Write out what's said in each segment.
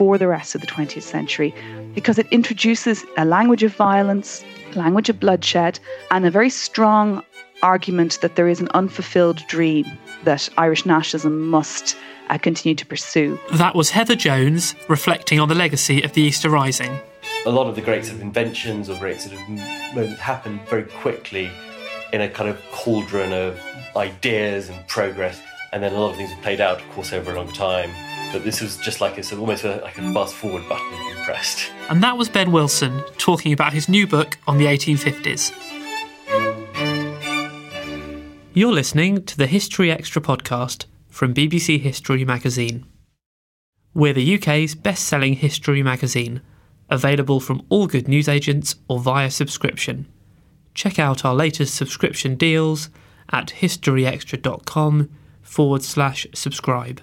for the rest of the 20th century because it introduces a language of violence, a language of bloodshed, and a very strong argument that there is an unfulfilled dream that Irish nationalism must uh, continue to pursue. That was Heather Jones reflecting on the legacy of the Easter Rising. A lot of the great sort of inventions or great sort of moments happened very quickly in a kind of cauldron of ideas and progress and then a lot of things have played out, of course, over a long time. But this was just like it's almost a, like a fast forward button been pressed. And that was Ben Wilson talking about his new book on the 1850s. You're listening to the History Extra podcast from BBC History magazine. We're the UK's best selling history magazine, available from all good newsagents or via subscription. Check out our latest subscription deals at historyextra.com forward slash subscribe.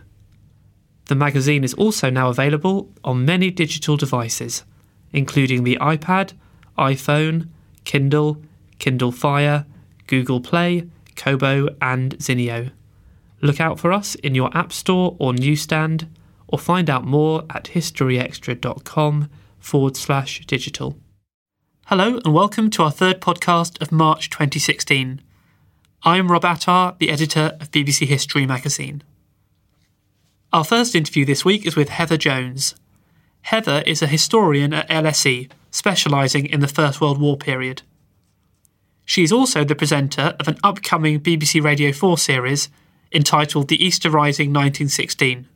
The magazine is also now available on many digital devices, including the iPad, iPhone, Kindle, Kindle Fire, Google Play, Kobo, and Zinio. Look out for us in your App Store or newsstand, or find out more at historyextra.com forward slash digital. Hello, and welcome to our third podcast of March 2016. I'm Rob Attar, the editor of BBC History magazine. Our first interview this week is with Heather Jones. Heather is a historian at LSE, specialising in the First World War period. She is also the presenter of an upcoming BBC Radio 4 series entitled The Easter Rising 1916,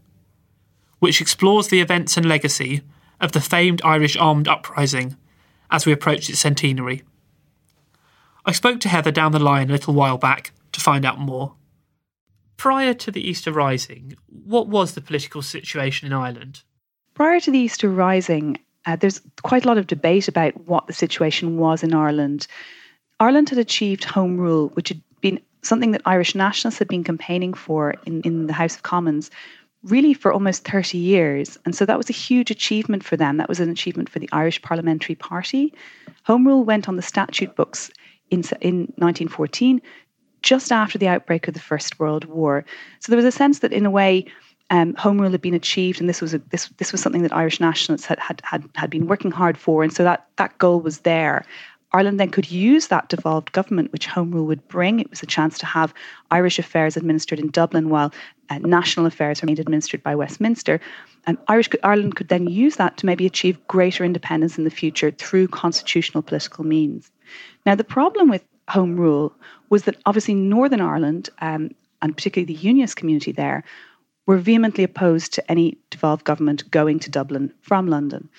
which explores the events and legacy of the famed Irish armed uprising as we approach its centenary. I spoke to Heather down the line a little while back to find out more. Prior to the Easter Rising, what was the political situation in Ireland? Prior to the Easter Rising, uh, there's quite a lot of debate about what the situation was in Ireland. Ireland had achieved Home Rule, which had been something that Irish nationalists had been campaigning for in, in the House of Commons really for almost 30 years. And so that was a huge achievement for them. That was an achievement for the Irish Parliamentary Party. Home Rule went on the statute books in, in 1914, just after the outbreak of the First World War. So there was a sense that, in a way, um, home rule had been achieved, and this was a, this this was something that Irish nationalists had, had had had been working hard for, and so that that goal was there. Ireland then could use that devolved government which Home Rule would bring. It was a chance to have Irish affairs administered in Dublin while uh, national affairs remained administered by Westminster. And Irish, Ireland could then use that to maybe achieve greater independence in the future through constitutional political means. Now, the problem with Home Rule was that obviously Northern Ireland, um, and particularly the Unionist community there, were vehemently opposed to any devolved government going to Dublin from London.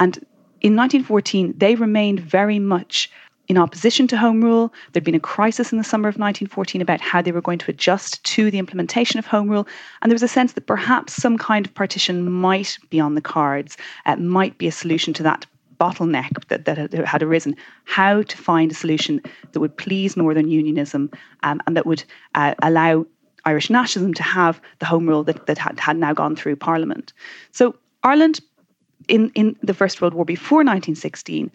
And in 1914, they remained very much in opposition to Home Rule. There'd been a crisis in the summer of 1914 about how they were going to adjust to the implementation of Home Rule. And there was a sense that perhaps some kind of partition might be on the cards, uh, might be a solution to that bottleneck that, that had arisen, how to find a solution that would please Northern Unionism um, and that would uh, allow Irish nationalism to have the home rule that, that had, had now gone through Parliament. So Ireland, in, in the First World War before 1916,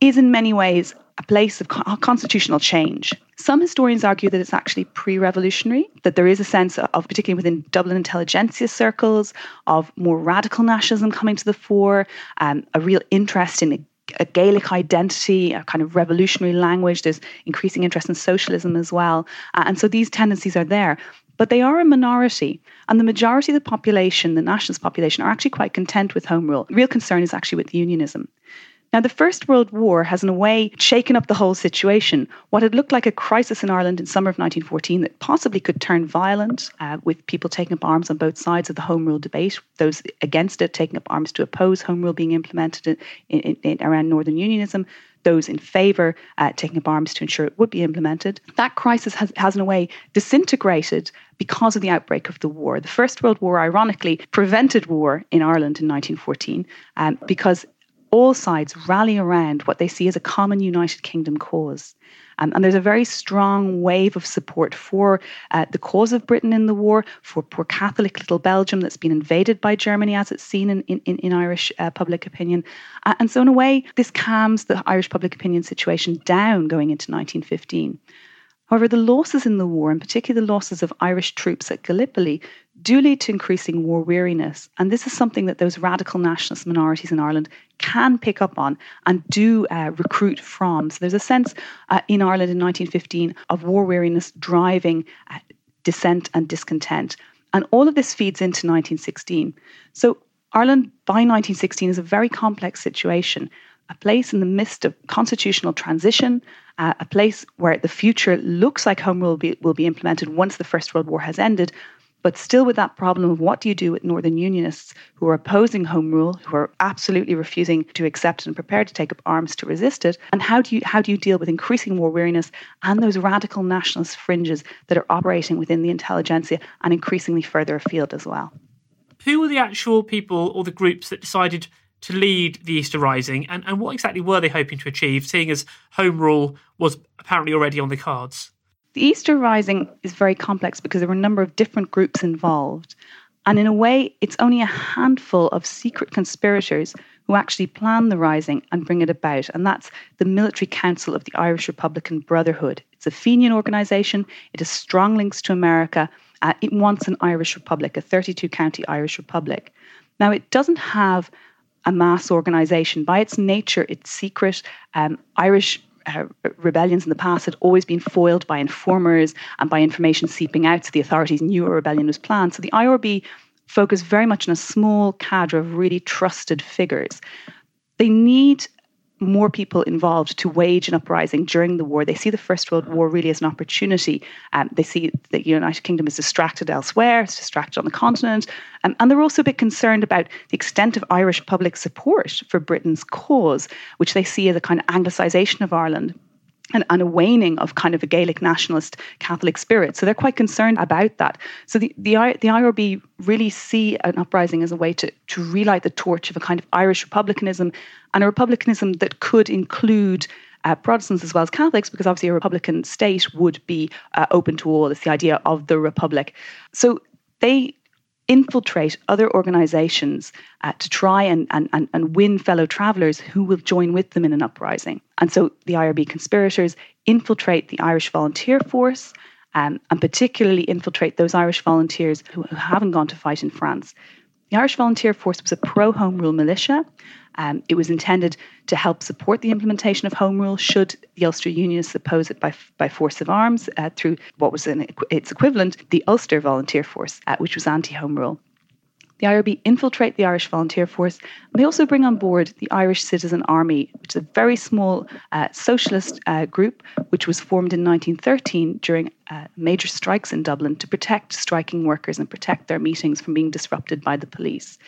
is in many ways a place of constitutional change. Some historians argue that it's actually pre revolutionary, that there is a sense of, particularly within Dublin intelligentsia circles, of more radical nationalism coming to the fore, um, a real interest in a, Gaelic identity, a kind of revolutionary language. There's increasing interest in socialism as well. Uh, and so these tendencies are there. But they are a minority. And the majority of the population, the nationalist population, are actually quite content with home rule. Real concern is actually with unionism. Now, the First World War has, in a way, shaken up the whole situation. What had looked like a crisis in Ireland in summer of 1914 that possibly could turn violent, uh, with people taking up arms on both sides of the Home Rule debate, those against it taking up arms to oppose Home Rule being implemented in, in, in, around Northern Unionism, those in favour uh, taking up arms to ensure it would be implemented. That crisis has, has, in a way, disintegrated because of the outbreak of the war. The First World War, ironically, prevented war in Ireland in 1914 um, because all sides rally around what they see as a common United Kingdom cause. Um, and there's a very strong wave of support for uh, the cause of Britain in the war, for poor Catholic little Belgium that's been invaded by Germany, as it's seen in, in, in Irish uh, public opinion. Uh, and so, in a way, this calms the Irish public opinion situation down going into 1915. However, the losses in the war, and particularly the losses of Irish troops at Gallipoli, do lead to increasing war weariness. And this is something that those radical nationalist minorities in Ireland can pick up on and do uh, recruit from. So there's a sense uh, in Ireland in 1915 of war weariness driving uh, dissent and discontent. And all of this feeds into 1916. So Ireland by 1916 is a very complex situation a place in the midst of constitutional transition, uh, a place where the future looks like home rule be, will be implemented once the First World War has ended, but still with that problem of what do you do with Northern Unionists who are opposing home rule, who are absolutely refusing to accept and prepared to take up arms to resist it, and how do you how do you deal with increasing war weariness and those radical nationalist fringes that are operating within the intelligentsia and increasingly further afield as well. Who were the actual people or the groups that decided to lead the Easter Rising, and, and what exactly were they hoping to achieve, seeing as Home Rule was apparently already on the cards? The Easter Rising is very complex because there were a number of different groups involved. And in a way, it's only a handful of secret conspirators who actually plan the rising and bring it about. And that's the Military Council of the Irish Republican Brotherhood. It's a Fenian organization, it has strong links to America. Uh, it wants an Irish Republic, a 32 county Irish Republic. Now, it doesn't have a mass organization. By its nature, it's secret. Um, Irish rebellions in the past had always been foiled by informers and by information seeping out, so the authorities knew a rebellion was planned. So the IRB focused very much on a small cadre of really trusted figures. They need more people involved to wage an uprising during the war. They see the First World War really as an opportunity. Um, they see that the United Kingdom is distracted elsewhere, it's distracted on the continent. Um, and they're also a bit concerned about the extent of Irish public support for Britain's cause, which they see as a kind of anglicisation of Ireland and, and, a waning of kind of a Gaelic nationalist Catholic spirit. So they're quite concerned about that. So the, the, the IRB really see an uprising as a way to, to relight the torch of a kind of Irish republicanism and a republicanism that could include uh, Protestants as well as Catholics, because obviously a republican state would be uh, open to all. It's the idea of the republic. So they infiltrate other organizations uh, to try and, and, and, and win fellow travelers who will join with them in an uprising. And so the IRB conspirators infiltrate the Irish volunteer force um, and particularly infiltrate those Irish volunteers who, who haven't gone to fight in France. The Irish Volunteer Force was a pro Home Rule militia. Um, it was intended to help support the implementation of Home Rule should the Ulster Unionists oppose it by, by force of arms uh, through what was an, its equivalent, the Ulster Volunteer Force, uh, which was anti Home Rule. The IRB infiltrate the Irish Volunteer Force, they also bring on board the Irish Citizen Army, which is a very small uh, socialist uh, group which was formed in 1913 during uh, major strikes in Dublin to protect striking workers and protect their meetings from being disrupted by the police.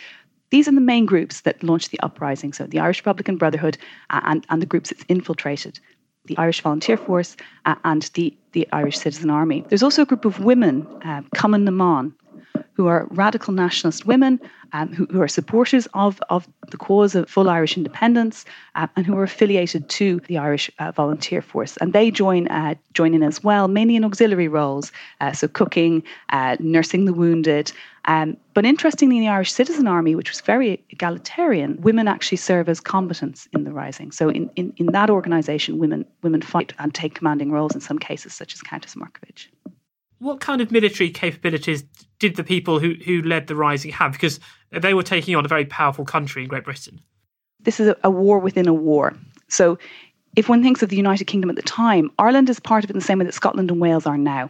These are the main groups that launched the uprising. So the Irish Republican Brotherhood uh, and, and the groups it's infiltrated the Irish Volunteer Force uh, and the, the Irish Citizen Army. There's also a group of women, uh, Cumann na mBan, who are radical nationalist women um, who, who, are supporters of, of the cause of full Irish independence um, and who are affiliated to the Irish uh, Volunteer Force. And they join, uh, join in as well, mainly in auxiliary roles, uh, so cooking, uh, nursing the wounded. Um, but interestingly, in the Irish Citizen Army, which was very egalitarian, women actually serve as combatants in the rising. So in, in, in that organisation, women, women fight and take commanding roles in some cases, such as Countess Markievicz. What kind of military capabilities did the people who, who led the rising have? Because they were taking on a very powerful country in Great Britain. This is a, a war within a war. So if one thinks of the United Kingdom at the time, Ireland is part of it in the same way that Scotland and Wales are now.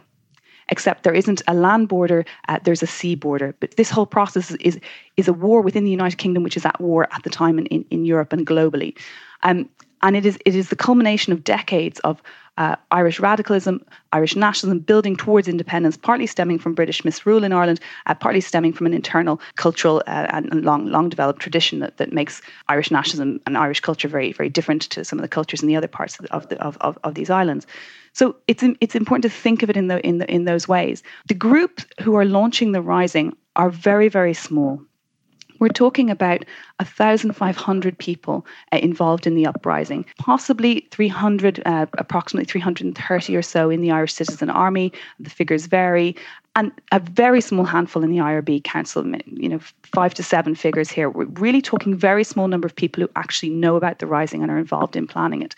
Except there isn't a land border, uh, there's a sea border. But this whole process is, is a war within the United Kingdom, which is at war at the time in, in, in Europe and globally. Um, and it is, it is the culmination of decades of, uh, Irish radicalism, Irish nationalism building towards independence, partly stemming from British misrule in Ireland, uh, partly stemming from an internal cultural uh, and long, long developed tradition that, that makes Irish nationalism and Irish culture very, very different to some of the cultures in the other parts of, the, of, of, of these islands. So it's it's important to think of it in the, in the, in those ways. The groups who are launching the rising are very very small. We're talking about 1,500 people uh, involved in the uprising, possibly 300, uh, approximately 330 or so in the Irish Citizen Army. The figures vary. And a very small handful in the IRB Council, you know, five to seven figures here. We're really talking very small number of people who actually know about the rising and are involved in planning it.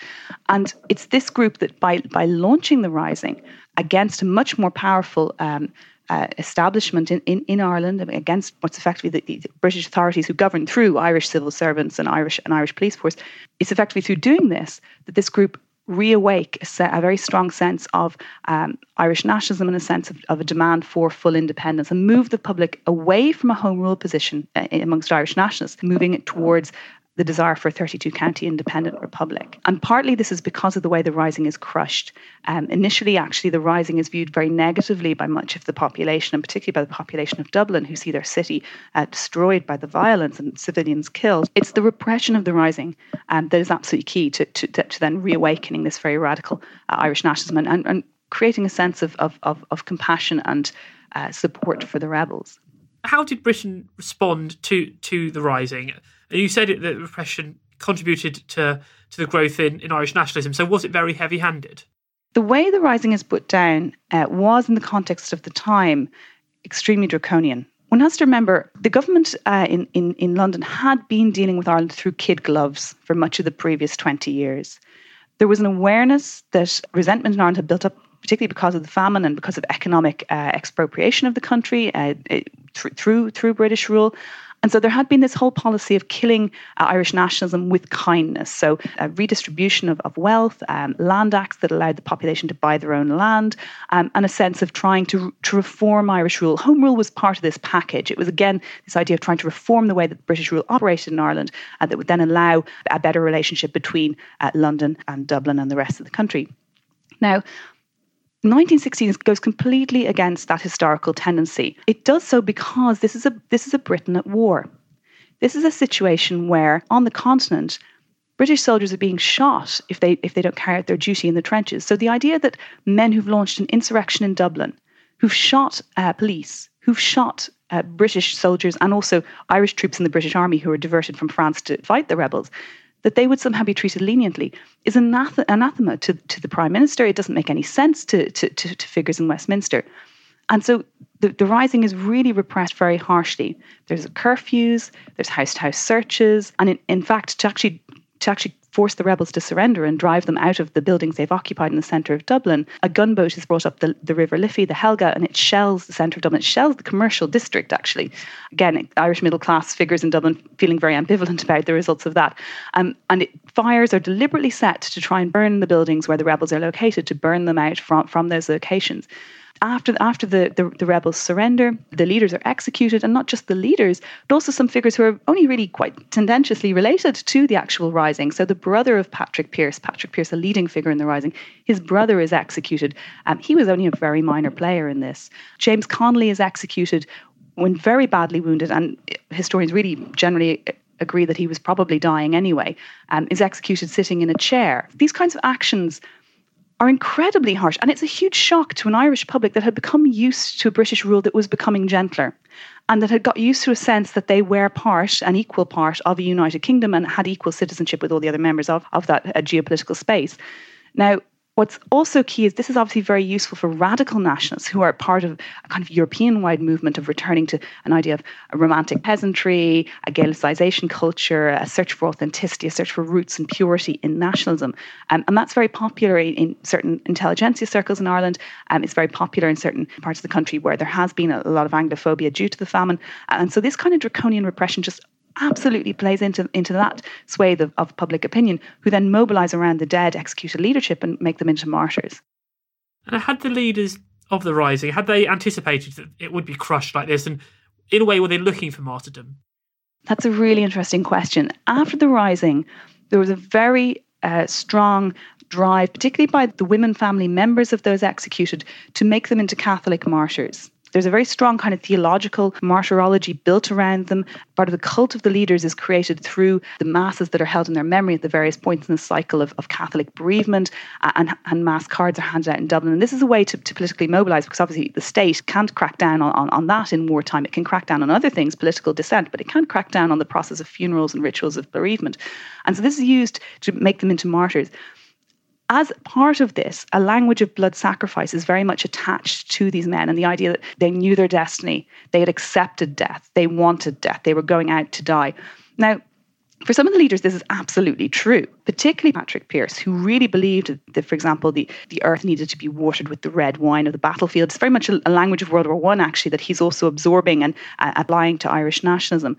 And it's this group that by, by launching the rising against a much more powerful um, uh, establishment in, in, in Ireland against what's effectively the, the, British authorities who govern through Irish civil servants and Irish and Irish police force. It's effectively through doing this that this group reawake a, a very strong sense of um, Irish nationalism and a sense of, of, a demand for full independence and move the public away from a home rule position uh, amongst Irish nationalists, moving it towards the desire for a 32 county independent republic. And partly this is because of the way the rising is crushed. Um, initially, actually, the rising is viewed very negatively by much of the population, and particularly by the population of Dublin, who see their city uh, destroyed by the violence and civilians killed. It's the repression of the rising um, that is absolutely key to, to, to then reawakening this very radical uh, Irish nationalism and, and, and, creating a sense of, of, of, of compassion and uh, support for the rebels. How did Britain respond to, to the rising? You said it, that repression contributed to, to the growth in, in Irish nationalism. So was it very heavy handed? The way the rising is put down uh, was, in the context of the time, extremely draconian. One has to remember the government uh, in, in, in London had been dealing with Ireland through kid gloves for much of the previous 20 years. There was an awareness that resentment in Ireland had built up, particularly because of the famine and because of economic uh, expropriation of the country uh, through, through British rule. And so there had been this whole policy of killing uh, Irish nationalism with kindness. So redistribution of, of wealth, um, land acts that allowed the population to buy their own land, um, and a sense of trying to, to reform Irish rule. Home rule was part of this package. It was again this idea of trying to reform the way that British rule operated in Ireland uh, that would then allow a better relationship between uh, London and Dublin and the rest of the country. Now, 1916 goes completely against that historical tendency. It does so because this is a this is a Britain at war. This is a situation where on the continent British soldiers are being shot if they if they don't carry out their duty in the trenches. So the idea that men who've launched an insurrection in Dublin, who've shot uh, police, who've shot uh, British soldiers and also Irish troops in the British Army who were diverted from France to fight the rebels, that they would somehow be treated leniently is anath- anathema to, to the Prime Minister. It doesn't make any sense to, to, to, to figures in Westminster. And so the, the rising is really repressed very harshly. There's curfews, there's house to house searches, and in, in fact, to actually to actually force the rebels to surrender and drive them out of the buildings they've occupied in the centre of Dublin, a gunboat is brought up the, the River Liffey, the Helga, and it shells the centre of Dublin. It shells the commercial district, actually. Again, Irish middle class figures in Dublin feeling very ambivalent about the results of that. Um, and it, fires are deliberately set to try and burn the buildings where the rebels are located, to burn them out from, from those locations after after the, the, the, rebels surrender, the leaders are executed, and not just the leaders, but also some figures who are only really quite tendentiously related to the actual rising. So the brother of Patrick Pearse, Patrick Pearse, a leading figure in the rising, his brother is executed. Um, he was only a very minor player in this. James Connolly is executed when very badly wounded, and historians really generally agree that he was probably dying anyway, um, is executed sitting in a chair. These kinds of actions are incredibly harsh. And it's a huge shock to an Irish public that had become used to a British rule that was becoming gentler and that had got used to a sense that they were part, an equal part of a United Kingdom and had equal citizenship with all the other members of, of that uh, geopolitical space. Now, What's also key is this is obviously very useful for radical nationalists who are part of a kind of European wide movement of returning to an idea of a romantic peasantry, a Gaelicization culture, a search for authenticity, a search for roots and purity in nationalism. Um, and that's very popular in, in, certain intelligentsia circles in Ireland. Um, it's very popular in certain parts of the country where there has been a lot of Anglophobia due to the famine. And so this kind of draconian repression just absolutely plays into, into that swathe of, of public opinion, who then mobilise around the dead, executed leadership, and make them into martyrs. And had the leaders of the rising, had they anticipated that it would be crushed like this? And in a way, were they looking for martyrdom? That's a really interesting question. After the rising, there was a very uh, strong drive, particularly by the women family members of those executed, to make them into Catholic martyrs. There's a very strong kind of theological martyrology built around them. Part of the cult of the leaders is created through the masses that are held in their memory at the various points in the cycle of, of Catholic bereavement, uh, and, and mass cards are handed out in Dublin. And this is a way to, to politically mobilise because obviously the state can't crack down on, on, on that in wartime. It can crack down on other things, political dissent, but it can't crack down on the process of funerals and rituals of bereavement. And so this is used to make them into martyrs as part of this, a language of blood sacrifice is very much attached to these men and the idea that they knew their destiny, they had accepted death, they wanted death, they were going out to die. Now, for some of the leaders, this is absolutely true, particularly Patrick Pearse, who really believed that, for example, the, the earth needed to be watered with the red wine of the battlefield. It's very much a, a language of World War One, actually, that he's also absorbing and uh, applying to Irish nationalism.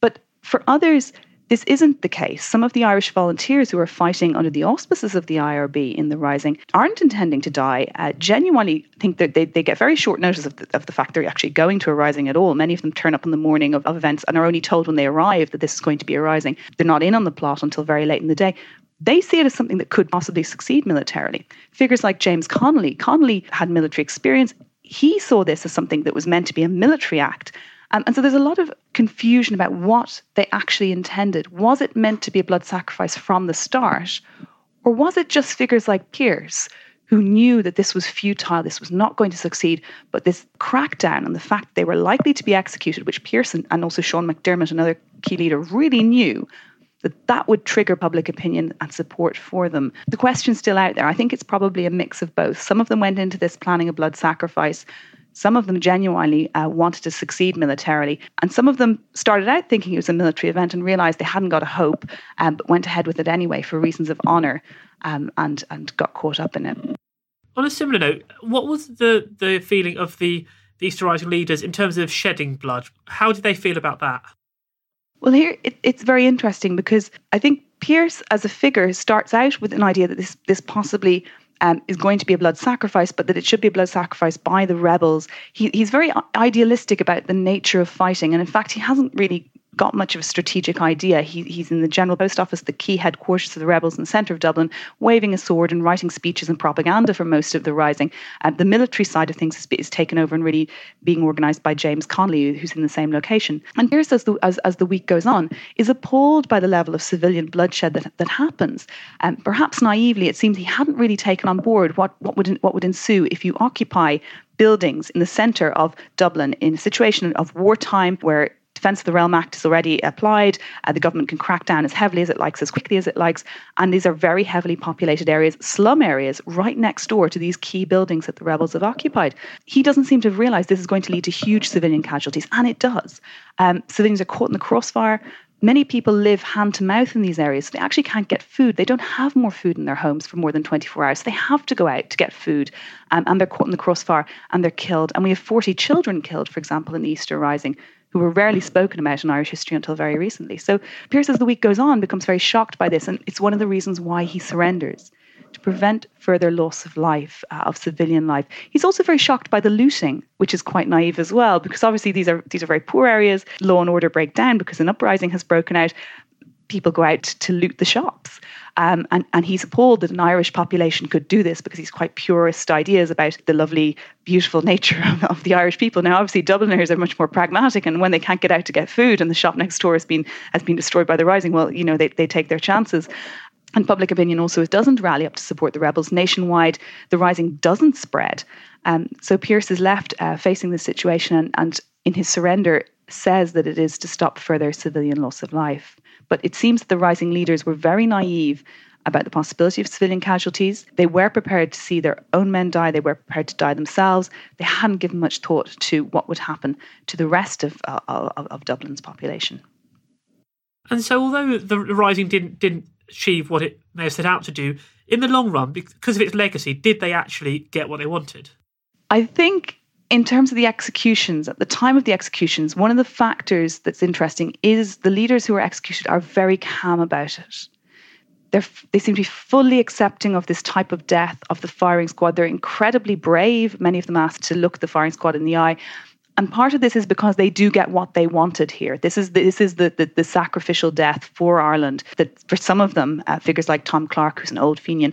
But for others, this isn't the case. Some of the Irish volunteers who are fighting under the auspices of the IRB in the Rising aren't intending to die. Uh, genuinely think that they, they get very short notice of the, of the fact they're actually going to a Rising at all. Many of them turn up on the morning of, of events and are only told when they arrive that this is going to be a Rising. They're not in on the plot until very late in the day they see it as something that could possibly succeed militarily. Figures like James Connolly, Connolly had military experience. He saw this as something that was meant to be a military act um, and so there's a lot of confusion about what they actually intended. Was it meant to be a blood sacrifice from the start? Or was it just figures like Pearse who knew that this was futile, this was not going to succeed, but this crackdown on the fact they were likely to be executed, which Pearson and also Sean McDermott, another key leader, really knew that that would trigger public opinion and support for them. The question's still out there. I think it's probably a mix of both. Some of them went into this planning a blood sacrifice some of them genuinely uh, wanted to succeed militarily, and some of them started out thinking it was a military event and realized they hadn't got a hope, um, but went ahead with it anyway for reasons of honor, um, and and got caught up in it. On a similar note, what was the the feeling of the the Easter Rising leaders in terms of shedding blood? How did they feel about that? Well, here it, it's very interesting because I think Pearse, as a figure, starts out with an idea that this this possibly um, is going to be a blood sacrifice, but that it should be a blood sacrifice by the rebels. He, he's very idealistic about the nature of fighting, and in fact, he hasn't really got much of a strategic idea. He, he's in the General Post Office, the key headquarters of the rebels in the centre of Dublin, waving a sword and writing speeches and propaganda for most of the rising. Uh, the military side of things is, is taken over and really being organised by James Connolly, who's in the same location. And Pearse, as the, as, as the week goes on, is appalled by the level of civilian bloodshed that, that happens. Um, perhaps naively, it seems he hadn't really taken on board what, what, would, what would ensue if you occupy buildings in the centre of Dublin in a situation of wartime where Defence of the Realm Act is already applied. Uh, the government can crack down as heavily as it likes, as quickly as it likes. And these are very heavily populated areas, slum areas, right next door to these key buildings that the rebels have occupied. He doesn't seem to have realised this is going to lead to huge civilian casualties, and it does. Um, civilians are caught in the crossfire. Many people live hand to mouth in these areas. So they actually can't get food. They don't have more food in their homes for more than 24 hours. So they have to go out to get food. Um, and they're caught in the crossfire and they're killed. And we have 40 children killed, for example, in the Easter Rising, who were rarely spoken about in Irish history until very recently. So Pearse, as the week goes on, becomes very shocked by this, and it's one of the reasons why he surrenders to prevent further loss of life, uh, of civilian life. He's also very shocked by the looting, which is quite naive as well, because obviously these are these are very poor areas. Law and order break down because an uprising has broken out. People go out to loot the shops. Um, and, and he's appalled that an Irish population could do this because he's quite purist ideas about the lovely, beautiful nature of, of, the Irish people. Now, obviously, Dubliners are much more pragmatic, and when they can't get out to get food and the shop next door has been has been destroyed by the rising, well, you know, they, they take their chances. And public opinion also doesn't rally up to support the rebels. Nationwide, the rising doesn't spread. Um, so Pearse is left uh, facing this situation and, and in his surrender says that it is to stop further civilian loss of life. But it seems that the rising leaders were very naive about the possibility of civilian casualties. They were prepared to see their own men die. They were prepared to die themselves. They hadn't given much thought to what would happen to the rest of, uh, of, of Dublin's population. And so, although the Rising didn't didn't achieve what it may have set out to do, in the long run, because of its legacy, did they actually get what they wanted? I think in terms of the executions, at the time of the executions, one of the factors that's interesting is the leaders who are executed are very calm about it. They're, they seem to be fully accepting of this type of death of the firing squad. They're incredibly brave, many of them asked to look the firing squad in the eye. And part of this is because they do get what they wanted here. This is this is the the, the sacrificial death for Ireland. That for some of them, uh, figures like Tom Clarke, who's an old Fenian,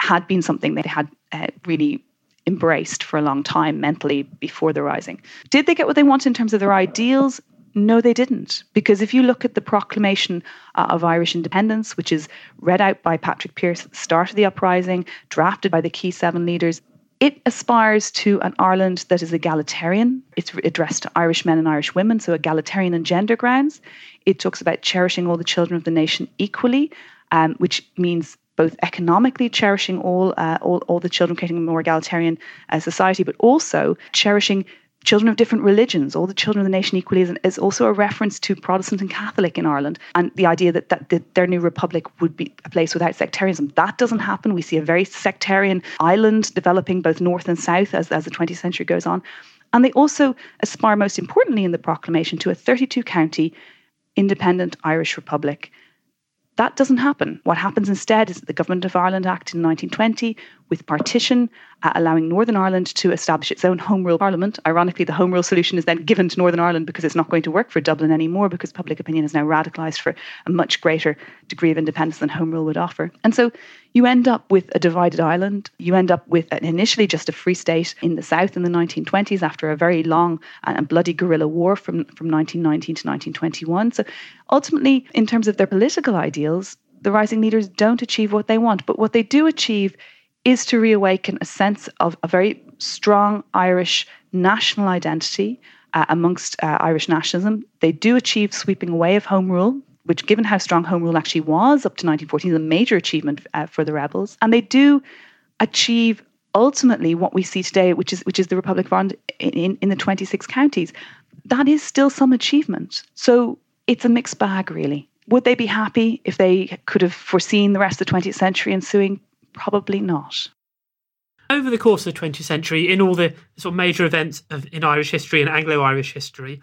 had been something they had uh, really embraced for a long time mentally before the rising. Did they get what they wanted in terms of their ideals? No, they didn't. Because if you look at the proclamation uh, of Irish independence, which is read out by Patrick Pearse at the start of the uprising, drafted by the key seven leaders, it aspires to an Ireland that is egalitarian. It's addressed to Irish men and Irish women, so egalitarian on gender grounds. It talks about cherishing all the children of the nation equally, um, which means both economically cherishing all, uh, all, all the children, creating a more egalitarian uh, society, but also cherishing children of different religions, all the children of the nation equally, is, is, also a reference to Protestant and Catholic in Ireland, and the idea that, that, that their new republic would be a place without sectarianism. That doesn't happen. We see a very sectarian island developing both north and south as, as the 20th century goes on. And they also aspire, most importantly in the proclamation, to a 32 county independent Irish republic that doesn't happen. What happens instead is that the Government of Ireland Act in 1920, with partition, uh, allowing Northern Ireland to establish its own Home Rule Parliament. Ironically, the Home Rule solution is then given to Northern Ireland because it's not going to work for Dublin anymore because public opinion is now radicalised for a much greater degree of independence than Home Rule would offer. And so you end up with a divided island. You end up with an initially just a free state in the south in the 1920s after a very long and bloody guerrilla war from, from 1919 to 1921. So ultimately, in terms of their political ideals, the rising leaders don't achieve what they want. But what they do achieve is to reawaken a sense of a very strong Irish national identity uh, amongst uh, Irish nationalism. They do achieve sweeping away of home rule, which, given how strong home rule actually was up to 1914, is a major achievement uh, for the rebels. And they do achieve ultimately what we see today, which is which is the Republic of Ireland in, in, in the 26 counties. That is still some achievement. So it's a mixed bag, really. Would they be happy if they could have foreseen the rest of the 20th century ensuing? Probably not. Over the course of the 20th century, in all the sort of major events of, in Irish history and Anglo Irish history,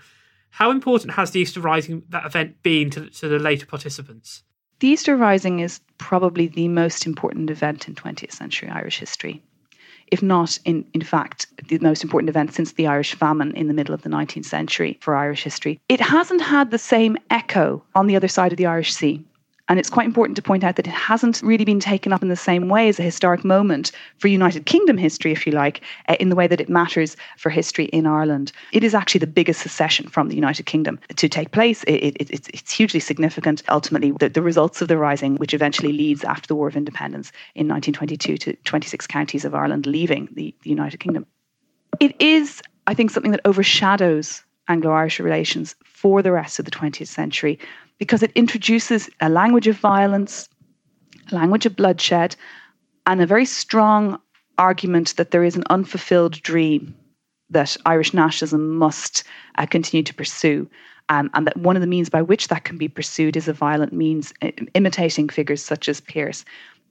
how important has the Easter Rising, that event, been to, to the later participants? The Easter Rising is probably the most important event in 20th century Irish history if not, in, in fact, the most important event since the Irish famine in the middle of the 19th century for Irish history. It hasn't had the same echo on the other side of the Irish Sea. And it's quite important to point out that it hasn't really been taken up in the same way as a historic moment for United Kingdom history, if you like, uh, in the way that it matters for history in Ireland. It is actually the biggest secession from the United Kingdom to take place. It, it, it's, it's, hugely significant. Ultimately, the, the results of the rising, which eventually leads after the War of Independence in 1922 to 26 counties of Ireland leaving the, the United Kingdom. It is, I think, something that overshadows Anglo Irish relations for the rest of the 20th century because it introduces a language of violence, a language of bloodshed, and a very strong argument that there is an unfulfilled dream that Irish nationalism must uh, continue to pursue. Um, and that one of the means by which that can be pursued is a violent means, imitating figures such as Pearse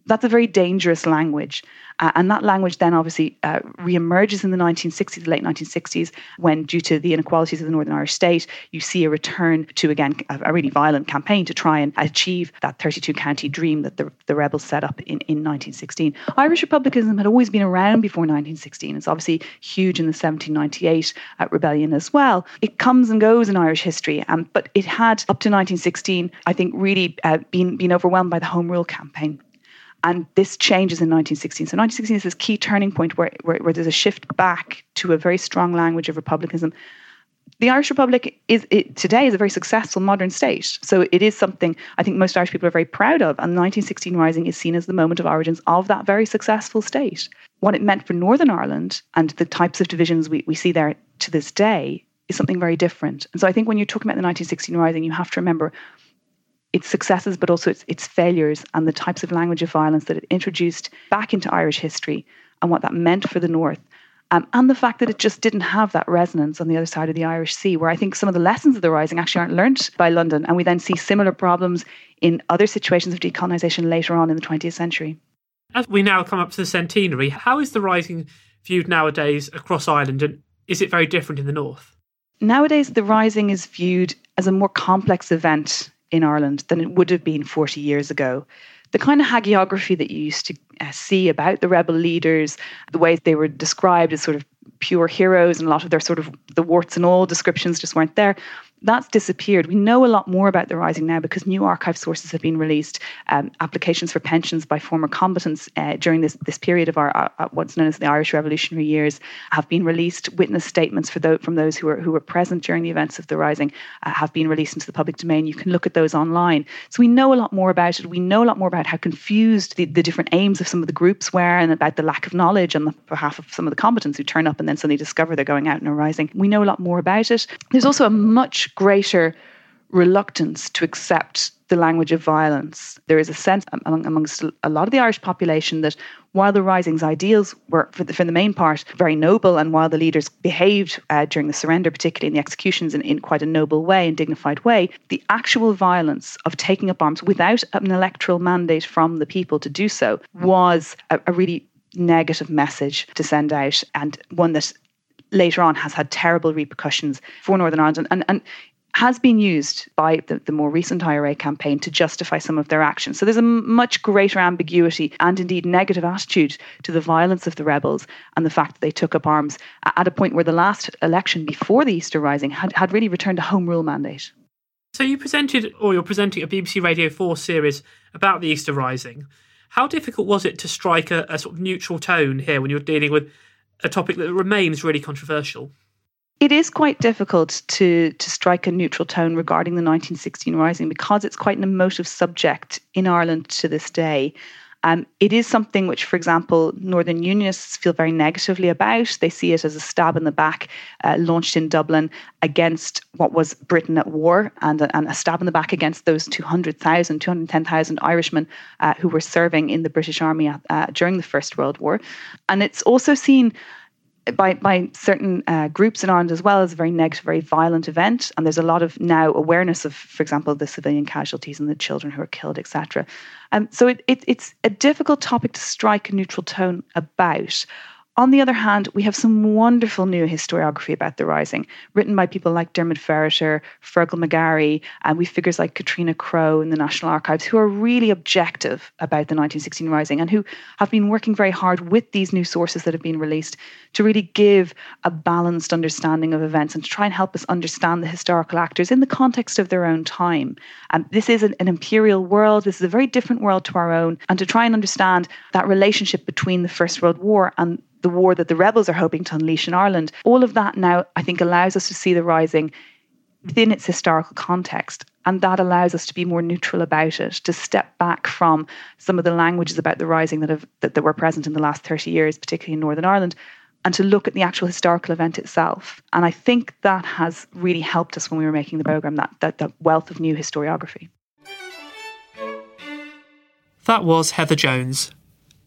that's a very dangerous language. Uh, and that language then obviously uh, re-emerges in the 1960s, the late 1960s, when due to the inequalities of the Northern Irish state, you see a return to, again, a, a really violent campaign to try and achieve that 32 county dream that the, the rebels set up in, in 1916. Irish republicanism had always been around before 1916. It's obviously huge in the 1798 uh, rebellion as well. It comes and goes in Irish history, um, but it had, up to 1916, I think, really uh, been, been overwhelmed by the Home Rule campaign. And this changes in 1916. So 1916 is this key turning point where, where, where, there's a shift back to a very strong language of republicanism. The Irish Republic is it, today is a very successful modern state. So it is something I think most Irish people are very proud of. And the 1916 Rising is seen as the moment of origins of that very successful state. What it meant for Northern Ireland and the types of divisions we, we see there to this day is something very different. And so I think when you're talking about the 1916 Rising, you have to remember its successes, but also its, its failures and the types of language of violence that it introduced back into Irish history and what that meant for the North. Um, and the fact that it just didn't have that resonance on the other side of the Irish Sea, where I think some of the lessons of the Rising actually aren't learnt by London. And we then see similar problems in other situations of decolonisation later on in the 20th century. As we now come up to the centenary, how is the Rising viewed nowadays across Ireland, and is it very different in the North? Nowadays, the Rising is viewed as a more complex event in Ireland than it would have been 40 years ago. The kind of hagiography that you used to uh, see about the rebel leaders, the way they were described as sort of pure heroes, and a lot of their sort of the warts and all descriptions just weren't there. That's disappeared. We know a lot more about the rising now because new archive sources have been released. Um, applications for pensions by former combatants uh, during this, this period of our uh, what's known as the Irish Revolutionary years have been released. Witness statements for from those who were who were present during the events of the rising uh, have been released into the public domain. You can look at those online. So we know a lot more about it. We know a lot more about how confused the, the different aims of some of the groups were and about the lack of knowledge on the behalf of some of the combatants who turn up and then suddenly discover they're going out and a rising. We know a lot more about it. There's also a much greater reluctance to accept the language of violence. There is a sense among, amongst a lot of the Irish population that while the Rising's ideals were, for the, for the main part, very noble, and while the leaders behaved uh, during the surrender, particularly in the executions, in, in quite a noble way and dignified way, the actual violence of taking up arms without an electoral mandate from the people to do so was a, a really negative message to send out and one that later on has had terrible repercussions for Northern Ireland. And, and, has been used by the, the, more recent IRA campaign to justify some of their actions. So there's a much greater ambiguity and indeed negative attitude to the violence of the rebels and the fact that they took up arms at a point where the last election before the Easter Rising had, had really returned a home rule mandate. So you presented, or you're presenting a BBC Radio 4 series about the Easter Rising. How difficult was it to strike a, a sort of neutral tone here when you're dealing with a topic that remains really controversial? It is quite difficult to to strike a neutral tone regarding the 1916 Rising because it's quite an emotive subject in Ireland to this day. Um, it is something which, for example, Northern Unionists feel very negatively about. They see it as a stab in the back uh, launched in Dublin against what was Britain at war and a, and a stab in the back against those 200,000, 210,000 Irishmen uh, who were serving in the British Army at, uh, during the First World War. And it's also seen by by certain uh, groups in Ireland as well as a very negative, very violent event. And there's a lot of now awareness of, for example, the civilian casualties and the children who are killed, etc. Um, so it, it, it's a difficult topic to strike a neutral tone about. On the other hand, we have some wonderful new historiography about the Rising, written by people like Diarmaid Ferriter, Fearghal McGarry, and we figures like Catriona Crowe in the National Archives, who are really objective about the 1916 Rising and who have been working very hard with these new sources that have been released to really give a balanced understanding of events and to try and help us understand the historical actors in the context of their own time. And this is an, an imperial world, this is a very different world to our own, and to try and understand that relationship between the First World War and the war that the rebels are hoping to unleash in Ireland. All of that now, I think, allows us to see the rising within its historical context. And that allows us to be more neutral about it, to step back from some of the languages about the rising that have that, that were present in the last 30 years, particularly in Northern Ireland, and to look at the actual historical event itself. And I think that has really helped us when we were making the programme, that, that, that wealth of new historiography. That was Heather Jones,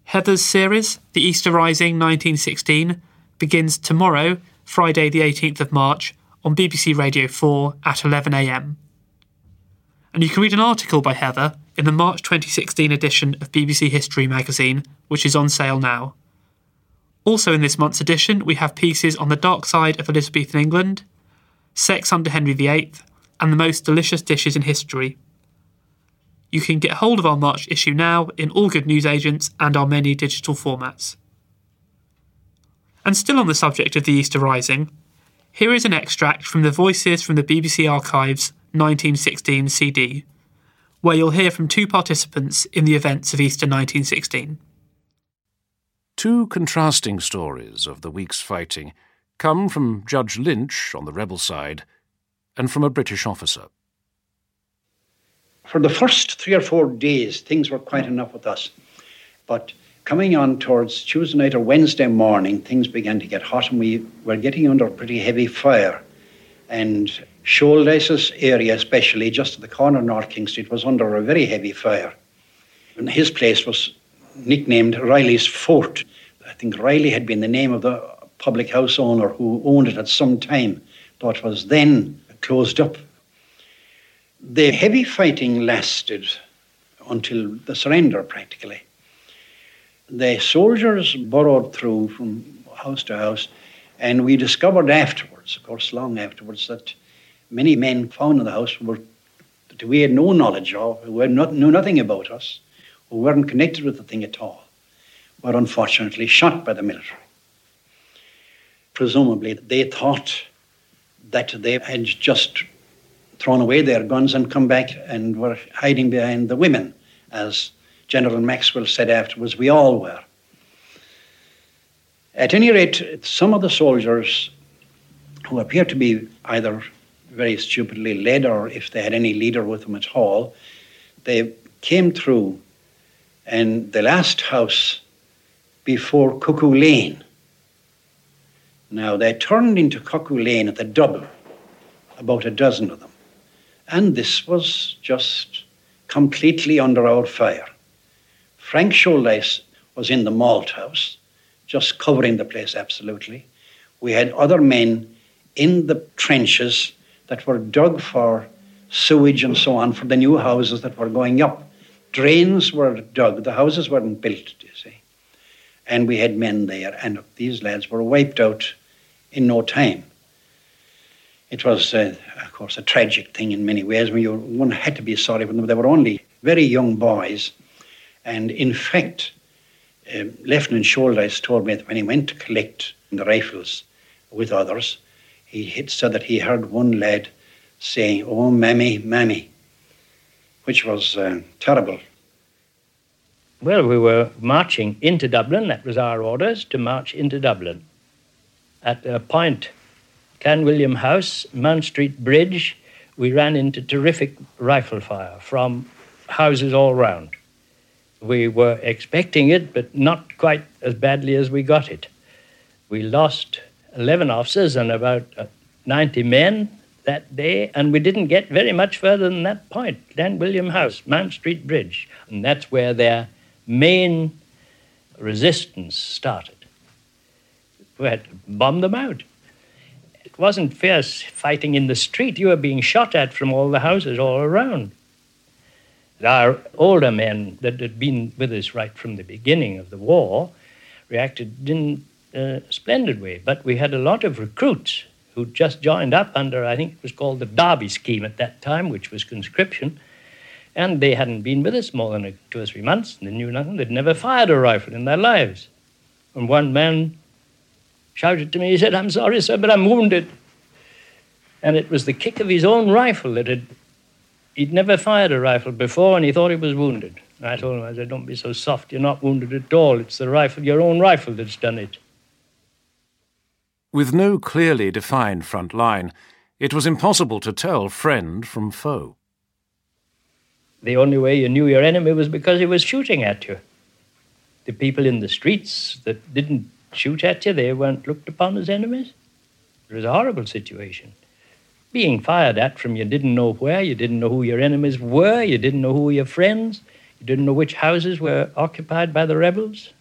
Heather's series, The Easter Rising 1916, begins tomorrow, Friday, the 18th of March, on BBC Radio 4 at 11am. And you can read an article by Heather in the March 2016 edition of BBC History magazine, which is on sale now. Also, in this month's edition, we have pieces on the dark side of Elizabethan England, sex under Henry VIII, and the most delicious dishes in history. You can get hold of our March issue now in all good newsagents and our many digital formats. And still on the subject of the Easter Rising, here is an extract from the Voices from the BBC Archives 1916 CD, where you'll hear from two participants in the events of Easter 1916. Two contrasting stories of the week's fighting come from Judge Lynch on the rebel side and from a British officer. For the first three or four days, things were quite enough with us. But coming on towards Tuesday night or Wednesday morning, things began to get hot and we were getting under pretty heavy fire. And Shouldice's area, especially just at the corner of North King Street, was under a very heavy fire. And his place was nicknamed Reilly's Fort. I think Riley had been the name of the public house owner who owned it at some time, though it was then closed up the heavy fighting lasted until the surrender, practically. The soldiers burrowed through from house to house, and we discovered afterwards, of course, long afterwards, that many men found in the house were that we had no knowledge of, who had not, knew nothing about us, who weren't connected with the thing at all, were unfortunately shot by the military. Presumably, they thought that they had just thrown away their guns and come back and were hiding behind the women, as General Maxwell said afterwards, we all were. At any rate, some of the soldiers who appeared to be either very stupidly led or if they had any leader with them at all, they came through and the last house before Cuckoo Lane. Now they turned into Cuckoo Lane at the double, about a dozen of them. And this was just completely under our fire. Frank Shouldice was in the malt house, just covering the place absolutely. We had other men in the trenches that were dug for sewage and so on for the new houses that were going up. Drains were dug, the houses weren't built, you see. And we had men there, and these lads were wiped out in no time. It was, uh, of course, a tragic thing in many ways. When you, one had to be sorry for them. They were only very young boys. And in fact, um, Lieutenant Shouldice told me that when he went to collect the rifles with others, he had said that he heard one lad saying, Oh, mammy, mammy, which was uh, terrible. Well, we were marching into Dublin. That was our orders to march into Dublin. At a point, Clanwilliam House, Mount Street Bridge, we ran into terrific rifle fire from houses all round. We were expecting it, but not quite as badly as we got it. We lost 11 officers and about uh, 90 men that day, and we didn't get very much further than that point, Clanwilliam House, Mount Street Bridge. And that's where their main resistance started. We had to bomb them out. It wasn't fierce fighting in the street. You were being shot at from all the houses all around. Our older men that had been with us right from the beginning of the war reacted in a splendid way. But we had a lot of recruits who just joined up under, I think it was called the Derby scheme at that time, which was conscription. And they hadn't been with us more than two or three months, and they knew nothing. They'd never fired a rifle in their lives. And one man shouted to me, he said, I'm sorry, sir, but I'm wounded. And it was the kick of his own rifle that had He'd never fired a rifle before and he thought he was wounded. I told him, I said, don't be so soft. You're not wounded at all. It's the rifle, your own rifle, that's done it. With no clearly defined front line, it was impossible to tell friend from foe. The only way you knew your enemy was because he was shooting at you. The people in the streets that didn't shoot at you, they weren't looked upon as enemies. It was a horrible situation being fired at from you didn't know where, you didn't know who your enemies were, you didn't know who were your friends, you didn't know which houses were occupied by the rebels.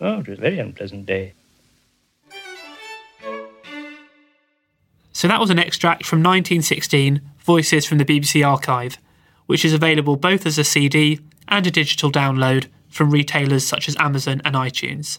Oh, it was a very unpleasant day. So that was an extract from 1916 Voices from the BBC Archive, which is available both as a CD and a digital download from retailers such as Amazon and iTunes.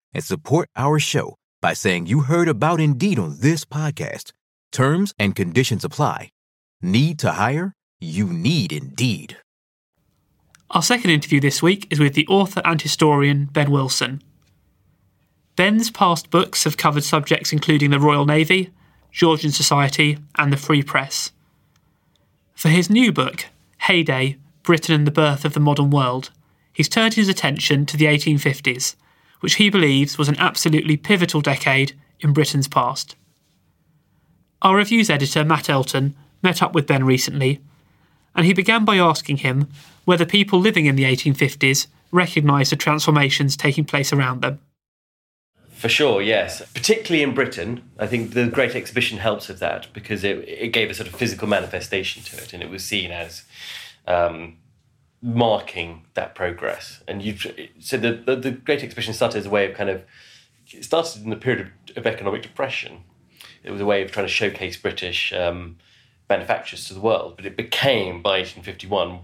and support our show by saying you heard about Indeed on this podcast. Terms and conditions apply. Need to hire? You need Indeed. Our second interview this week is with the author and historian Ben Wilson. Ben's past books have covered subjects including the Royal Navy, Georgian society, and the Free Press. For his new book, Heyday Britain and the Birth of the Modern World, he's turned his attention to the 1850s which he believes was an absolutely pivotal decade in Britain's past. Our reviews editor, Matt Elton, met up with Ben recently, and he began by asking him whether people living in the 1850s recognised the transformations taking place around them. For sure, yes. Particularly in Britain, I think the Great Exhibition helps with that because it, it gave a sort of physical manifestation to it and it was seen as um, marking that progress. And you so the, the, the Great Exhibition started as a way of kind of it started in the period of, of economic depression, It was a way of trying to showcase British um, manufacturers to the world. But it became by 1851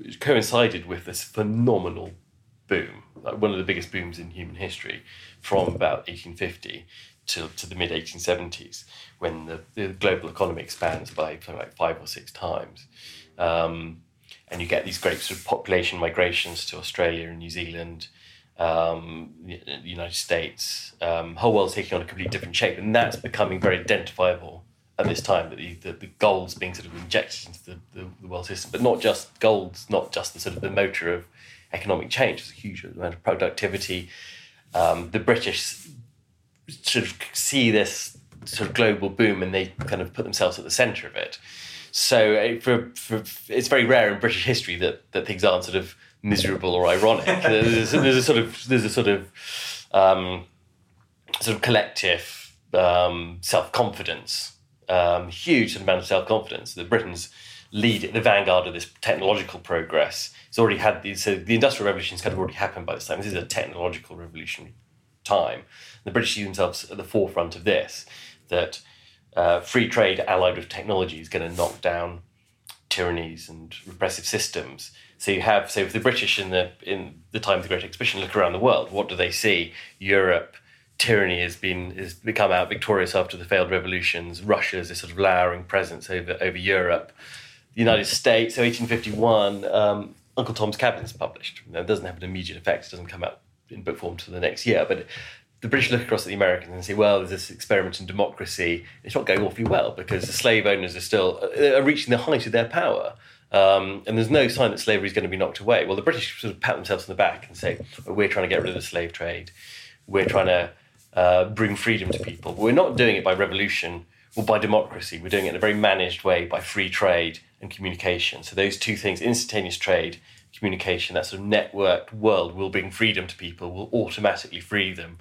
it coincided with this phenomenal boom, like one of the biggest booms in human history, from about 1850 to, to the mid 1870s, when the, the global economy expands by something like five or six times. Um, and you get these great sort of population migrations to Australia and New Zealand, um, the United States. Um, whole world's taking on a completely different shape, and that's becoming very identifiable at this time. That the, the, the gold's being sort of injected into the, the, the, world system, but not just gold's not just the sort of the motor of economic change. There's a huge amount of productivity. Um, the British sort of see this sort of global boom, and they kind of put themselves at the centre of it. So for, for, it's very rare in British history that, that things aren't sort of miserable or ironic. there's, there's, a sort of there's a sort of um, sort of collective um, self confidence, um, huge amount of self confidence. that Britain's lead the vanguard of this technological progress. It's already had these. So the industrial revolution's kind of already happened by this time. This is a technological revolution time. The British see themselves at the forefront of this. That uh, free trade allied with technology is going to knock down tyrannies and repressive systems. So you have, so if the British in the in the time of the Great Exhibition look around the world, what do they see? Europe, tyranny has been has become out victorious after the failed revolutions. Russia is a sort of lowering presence over over Europe. The United States, so 1851, um, Uncle Tom's Cabin is published. Now, it doesn't have an immediate effect; it doesn't come out in book form until the next year, but the British look across at the Americans and say, well, there's this experiment in democracy. It's not going awfully well because the slave owners are still uh, are reaching the height of their power. Um, and there's no sign that slavery is going to be knocked away. Well, the British sort of pat themselves on the back and say, well, we're trying to get rid of the slave trade. We're trying to uh, bring freedom to people. But we're not doing it by revolution or by democracy. We're doing it in a very managed way by free trade and communication. So those two things, instantaneous trade, communication, that sort of networked world will bring freedom to people, will automatically free them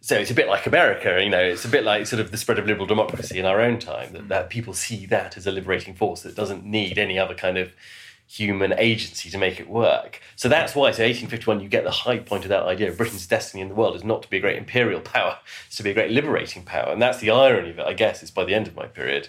so it's a bit like America, you know, it's a bit like sort of the spread of liberal democracy in our own time, that, that people see that as a liberating force that doesn't need any other kind of human agency to make it work. So that's why, so 1851, you get the high point of that idea. Of Britain's destiny in the world is not to be a great imperial power, it's to be a great liberating power. And that's the irony of it, I guess, is by the end of my period,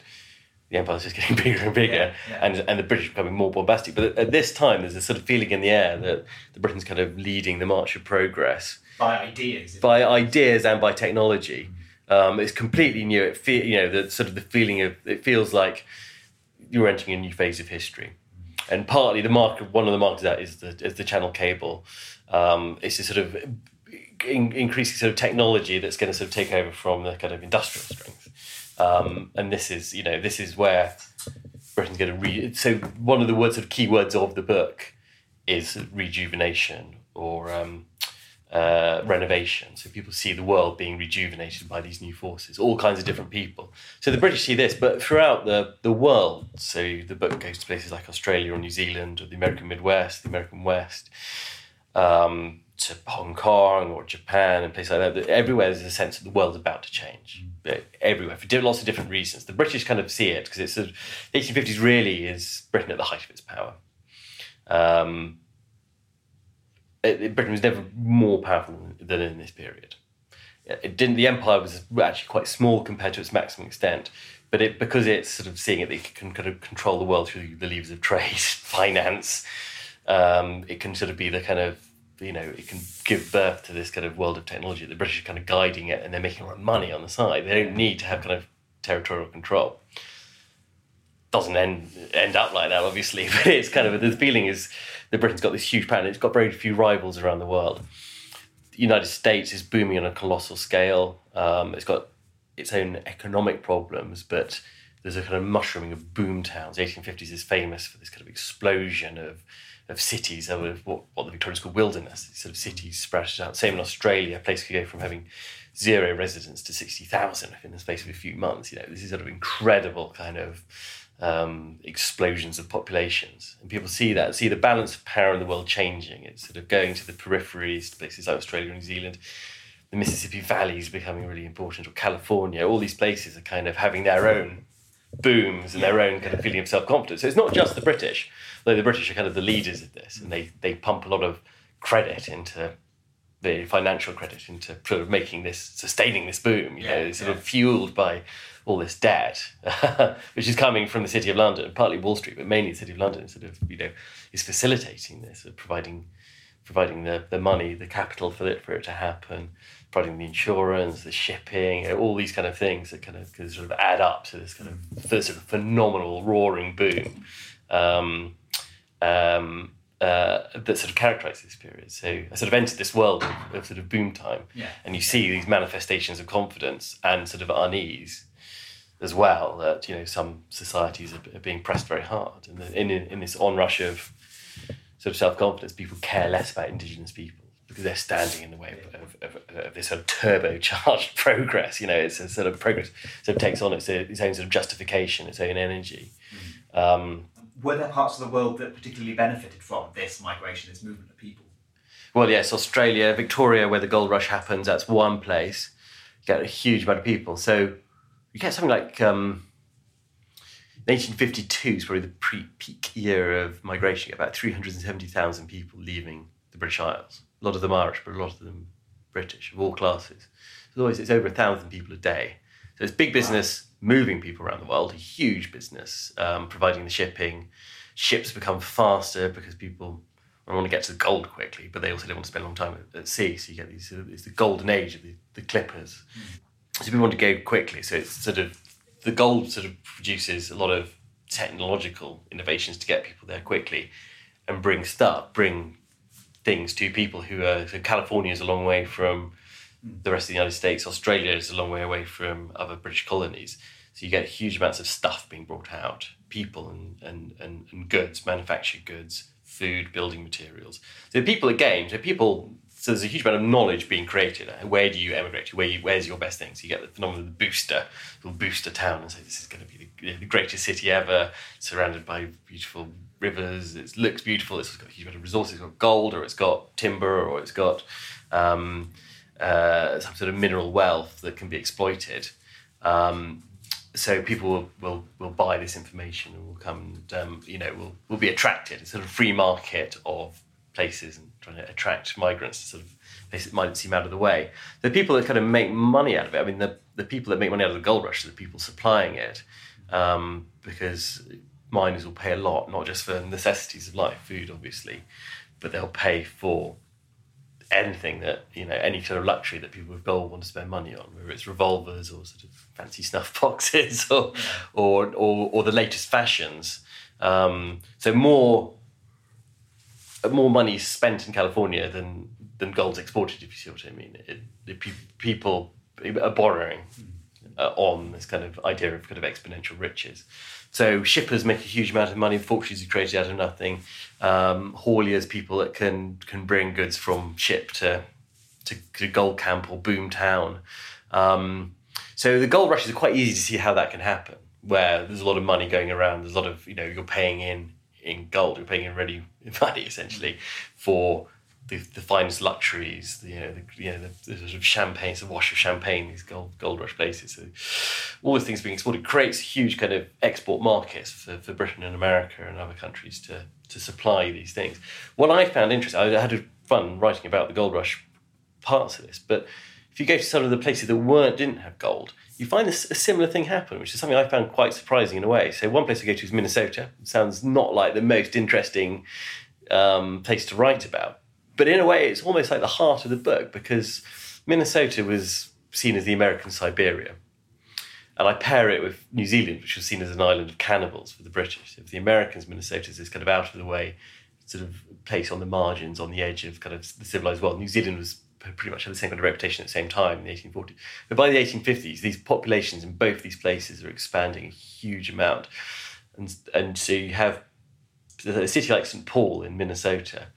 the empire is just getting bigger and bigger, yeah, yeah. and and the British becoming more bombastic. But at, this time, there's a sort of feeling in the air that the Britain's kind of leading the march of progress by ideas, by ideas and by technology. Um, it's completely new. It fe- you know the sort of the feeling of it feels like you're entering a new phase of history, and partly the mark one of the markers of that is the is the channel cable. Um, it's a sort of in, increasing sort of technology that's going to sort of take over from the kind of industrial strength. Um, and this is you know this is where Britain's going to read. So one of the words, sort of key words of the book is rejuvenation or um, uh, renovation. So people see the world being rejuvenated by these new forces, all kinds of different people. So the British see this, but throughout the, the world, so the book goes to places like Australia or New Zealand or the American Midwest, the American West, um, to Hong Kong or Japan and places like that. Everywhere there's a sense that the world's about to change. Everywhere for lots of different reasons. The British kind of see it because it's sort of, the 1850s really is Britain at the height of its power. Um, Britain was never more powerful than in this period. It didn't. The empire was actually quite small compared to its maximum extent, but it because it's sort of seeing it, that it can kind of control the world through the levers of trade, finance. Um, it can sort of be the kind of you know it can give birth to this kind of world of technology. The British are kind of guiding it, and they're making a lot of money on the side. They don't need to have kind of territorial control doesn't end end up like that, obviously. But it's kind of the feeling is that Britain's got this huge power. It's got very few rivals around the world. The United States is booming on a colossal scale. Um, it's got its own economic problems, but there's a kind of mushrooming of boom towns. The 1850s is famous for this kind of explosion of of cities, of what, what the Victorians call wilderness. These sort of cities sprouted out. Same in Australia, a place could go from having zero residents to 60,000 in the space of a few months. You know, this is sort of incredible kind of um, explosions of populations. And people see that, see the balance of power in the world changing. It's sort of going to the peripheries, to places like Australia and New Zealand. The Mississippi Valley is becoming really important, or California. All these places are kind of having their own booms and their own kind of feeling of self confidence. So it's not just the British, though the British are kind of the leaders of this, and they, they pump a lot of credit into the financial credit into sort of making this, sustaining this boom. You Yeah, know, it's sort yeah. of fueled by all this debt, which is coming from the city of London, partly Wall Street, but mainly the city of London. Sort of, you know, is facilitating this, sort of providing, providing the, the money, the capital for it for it to happen, providing the insurance, the shipping, you know, all these kind of things that kind of sort of add up to this kind of this sort of phenomenal roaring boom. Um, um, uh, that sort of characterizes this period. So I sort of entered this world of, of sort of boom time, Yeah. and you see these manifestations of confidence and sort of unease as well. That you know some societies are, are being pressed very hard, and the, in in this onrush of sort of self confidence, people care less about indigenous people because they're standing in the way of, of, of, of this sort of turbocharged progress. You know, it's a sort of progress sort of takes on its, its own sort of justification, its own energy. Um, Were there parts of the world that particularly benefited from this migration, this movement of people? Well, yes, Australia, Victoria, where the gold rush happens, that's one place. You get a huge amount of people. So you get something like um, 1852 is probably the pre peak year of migration. About 370,000 people leaving the British Isles. A lot of them Irish, but a lot of them British, of all classes. So always, it's over a thousand people a day. So it's big business moving people around the world, a huge business, um, providing the shipping. Ships become faster because people want to get to the gold quickly, but they also don't want to spend a long time at, at sea. So you get these, it's the golden age of the, the clippers. So people want to go quickly. So it's sort of, the gold sort of produces a lot of technological innovations to get people there quickly and bring stuff, bring things to people who are, so California is a long way from the rest of the United States. Australia is a long way away from other British colonies. So you get huge amounts of stuff being brought out, people and, and, and, and goods, manufactured goods, food, building materials. So people are game. So people, so there's a huge amount of knowledge being created. Where do you emigrate to? Where you, where's your best thing? So you get the phenomenon of the booster, little booster town, and say this is going to be the, the greatest city ever, surrounded by beautiful rivers. It looks beautiful. It's got a huge amount of resources. It's got gold, or it's got timber, or it's got um, uh, some sort of mineral wealth that can be exploited. Um, so people will, will, will buy this information and will come and um, you know will, will be attracted. It's sort of free market of places and trying to attract migrants to sort of might seem out of the way. The people that kind of make money out of it, I mean the, the people that make money out of the gold rush are the people supplying it um, because miners will pay a lot, not just for necessities of life, food obviously, but they'll pay for anything that you know any kind of luxury that people with gold want to spend money on whether it's revolvers or sort of fancy snuff boxes or or, or, or the latest fashions um, so more more money spent in California than than gold's exported if you see what I mean it, the people are borrowing uh, on this kind of idea of kind of exponential riches so shippers make a huge amount of money, fortunes are created out of nothing. Um, hauliers, people that can can bring goods from ship to to, to gold camp or boom town. Um, so the gold rushes are quite easy to see how that can happen, where there's a lot of money going around. There's a lot of you know you're paying in in gold, you're paying in ready money essentially for the, the finest luxuries, the, you know, the, you know, the, the sort of champagne, the wash of champagne, these gold gold rush places. So all these things being exported creates huge kind of export markets for, for Britain and America and other countries to to supply these things. What I found interesting, I had fun writing about the gold rush parts of this, but you go to some of the places that weren't didn't have gold, you find this, a similar thing happen, which is something I found quite surprising in a way. So one place I go to is Minnesota. It sounds not like the most interesting um, place to write about, but in a way, it's almost like the heart of the book because Minnesota was seen as the American Siberia. And I pair it with New Zealand, which was seen as an island of cannibals for the British. For the Americans, Minnesota is this kind of out of the way sort of place on the margins, on the edge of kind of the civilized world. New Zealand was pretty much had the same kind of reputation at the same time in the 1840s. But by the 1850s, these populations in both these places are expanding a huge amount. And, and so you have a city like St. Paul in Minnesota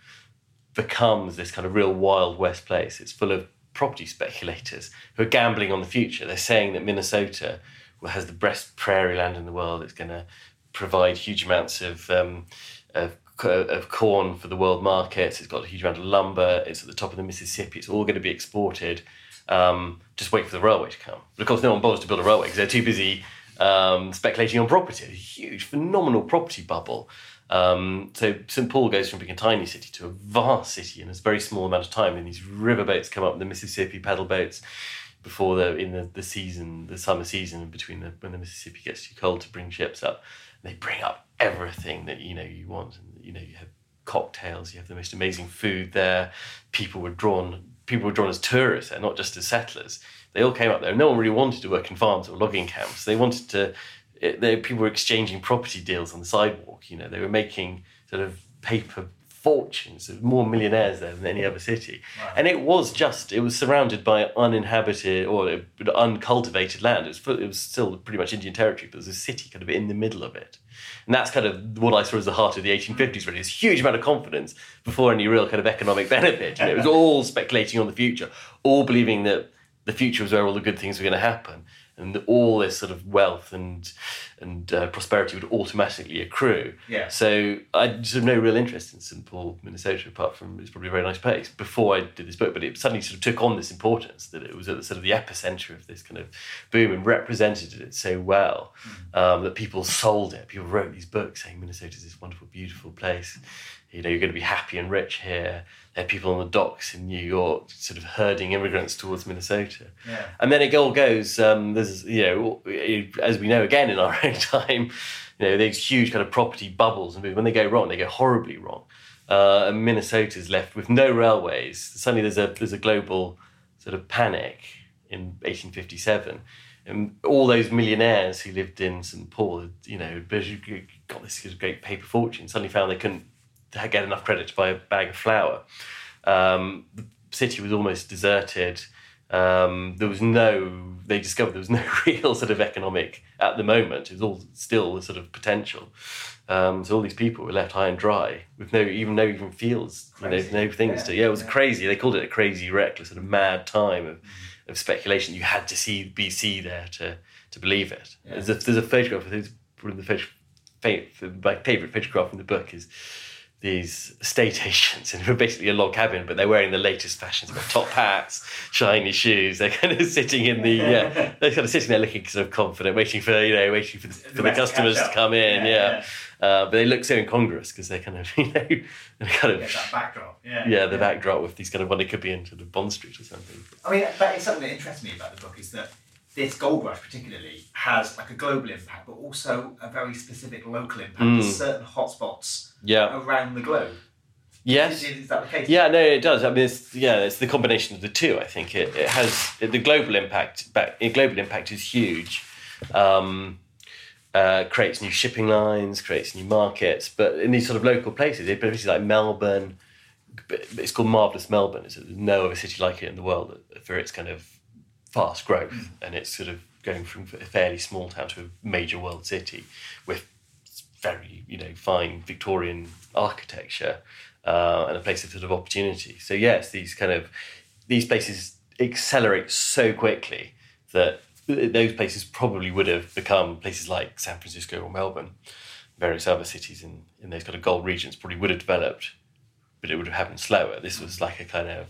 becomes this kind of real Wild West place. It's full of property speculators who are gambling on the future. They're saying that Minnesota has the best prairie land in the world. It's going to provide huge amounts of, um, of of corn for the world markets. It's got a huge amount of lumber. It's at the top of the Mississippi. It's all going to be exported. Um, just wait for the railway to come. But of course, no one bothers to build a railway because they're too busy um, speculating on property. A huge, phenomenal property bubble. Um, so St Paul goes from being a tiny city to a vast city in a very small amount of time. And these riverboats come up, the Mississippi paddle boats, before the in the, the season, the summer season, between the, when the Mississippi gets too cold to bring ships up. They bring up everything that you know you want. And, you know, you have cocktails, you have the most amazing food there. People were drawn. People were drawn as tourists there, not just as settlers. They all came up there. No one really wanted to work in farms or logging camps. They wanted to they, people were exchanging property deals on the sidewalk. You know, they were making sort of paper fortunes. More millionaires there than any other city, wow. and it was just it was surrounded by uninhabited or uh, uncultivated land. It was it was still pretty much Indian territory, but there was a city kind of in the middle of it, and that's kind of what I saw as the heart of the 1850s. Really, this huge amount of confidence before any real kind of economic benefit. You know, it was all speculating on the future, all believing that the future was where all the good things were going to happen and all this sort of wealth and and uh, prosperity would automatically accrue. Yeah. So I just have no real interest in St Paul, Minnesota, apart from it's probably a very nice place before I did this book. But it suddenly sort of took on this importance that it was at the sort of the epicenter of this kind of boom and represented it so well mm. um, that people sold it. People wrote these books saying Minnesota is this wonderful, beautiful place. You know, you're going to be happy and rich here there are people on the docks in New York sort of herding immigrants towards Minnesota. Yeah. And then it all goes, um, there's, you know, as we know again in our own time, you know, these huge kind of property bubbles, and when they go wrong, they go horribly wrong. Uh, and Minnesota's left with no railways. Suddenly there's a, there's a global sort of panic in 1857. And all those millionaires who lived in St. Paul, you know, got this great paper fortune, suddenly found they couldn't get enough credit to buy a bag of flour. Um, the city was almost deserted. Um, there was no, they discovered there was no real sort of economic at the moment. It was all still the sort of potential. Um, so all these people were left high and dry with no even no even fields, you know, no things yeah. to. Yeah, it was yeah. crazy. They called it a crazy, reckless, sort of mad time of, mm-hmm. of speculation. You had to see BC there to to believe it. Yeah. There's, a, there's a photograph. One of the photograph, my favorite photograph in the book is these estate agents and we're basically a log cabin, but they're wearing the latest fashions, got top hats, shiny shoes. They're kind of sitting in the, yeah, they're kind of sitting there looking sort of confident, waiting for, you know, waiting for the, for the customers to come in. Yeah. yeah. yeah. Uh, but they look so incongruous because they're kind of, you know, kind of. Yeah, that backdrop. Yeah. Yeah, the backdrop with these kind of, well, they could be in sort of Bond Street or something. I mean, that is something that interests me about the book is that this gold rush particularly has like a global impact, but also a very specific local impact. Mm. There's certain hotspots yeah. around the globe. Yes. Is, is, that the case? Yeah, no, it does. I mean, it's, yeah, it's the combination of the two. I think it, it has the global impact. But global impact is huge. Um, uh, creates new shipping lines, creates new markets. But in these sort of local places, places like Melbourne, it's called Marvelous Melbourne. There's no other city like it in the world for its kind of fast growth, and it's sort of going from a fairly small town to a major world city with very you know fine Victorian architecture uh, and a place of sort of opportunity. So yes, these kind of these places accelerate so quickly that those places probably would have become places like San Francisco or Melbourne, various other cities in, in those kind of gold regions probably would have developed, but it would have happened slower. This was like a kind of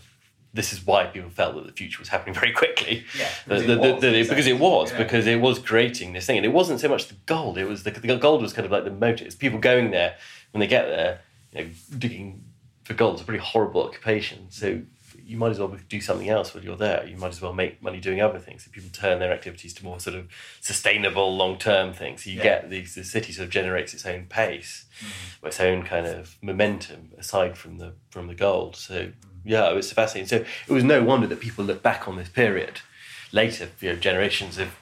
this is why people felt that the future was happening very quickly. Yeah, because, the, it, was, the, the, because it was, yeah. because it was creating this thing, and it wasn't so much the gold. It was the, the gold was kind of like the motive. It's people going there when they get there, you know, digging for gold is a pretty horrible occupation. So you might as well do something else while you're there. You might as well make money doing other things. So people turn their activities to more sort of sustainable, long term things. So you yeah. get these the city sort of generates its own pace, mm-hmm. its own kind of momentum aside from the from the gold. So yeah, it was fascinating. So it was no wonder that people look back on this period later, you know, generations of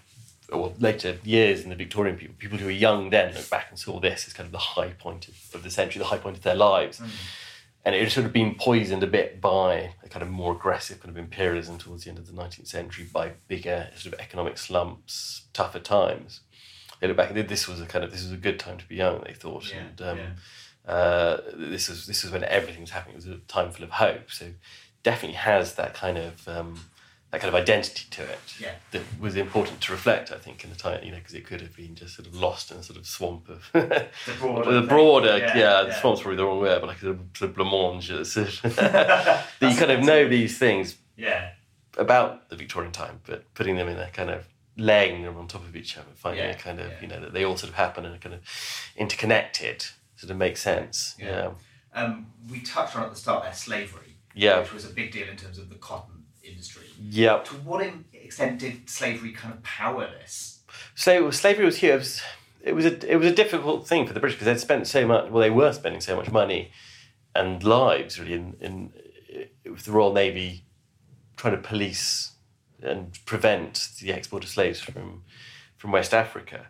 or later years in the Victorian people, people who were young then look back and saw this as kind of the high point of, of the century, the high point of their lives. Mm. And it had sort of been poisoned a bit by a kind of more aggressive kind of imperialism towards the end of the 19th century, by bigger sort of economic slumps, tougher times. They look back and this was a kind of this was a good time to be young, they thought. Yeah, and um, yeah uh, this was this was when everything was happening. It was a time full of hope. So definitely has that kind of um, that kind of identity to it yeah. that was important to reflect. I think in the time, you know, because it could have been just sort of lost in a sort of swamp of the broader, the broader yeah, yeah, yeah, the swamp's probably the wrong word, but like a sort of blancmange. that you kind of know these things yeah. about the Victorian time, but putting them in a kind of laying them on top of each other, finding a kind of you know that they all sort of happen and are kind of interconnected sort of makes sense. Yeah. Yeah. Um, we touched on at the start there slavery, Yeah. which was a big deal in terms of the cotton industry. Yeah. To what extent did slavery kind of power this? So slavery was here. It was, it was a it was a difficult thing for the British because they'd spent so much. Well, they were spending so much money and lives really in in with the Royal Navy trying to police and prevent the export of slaves from from West Africa.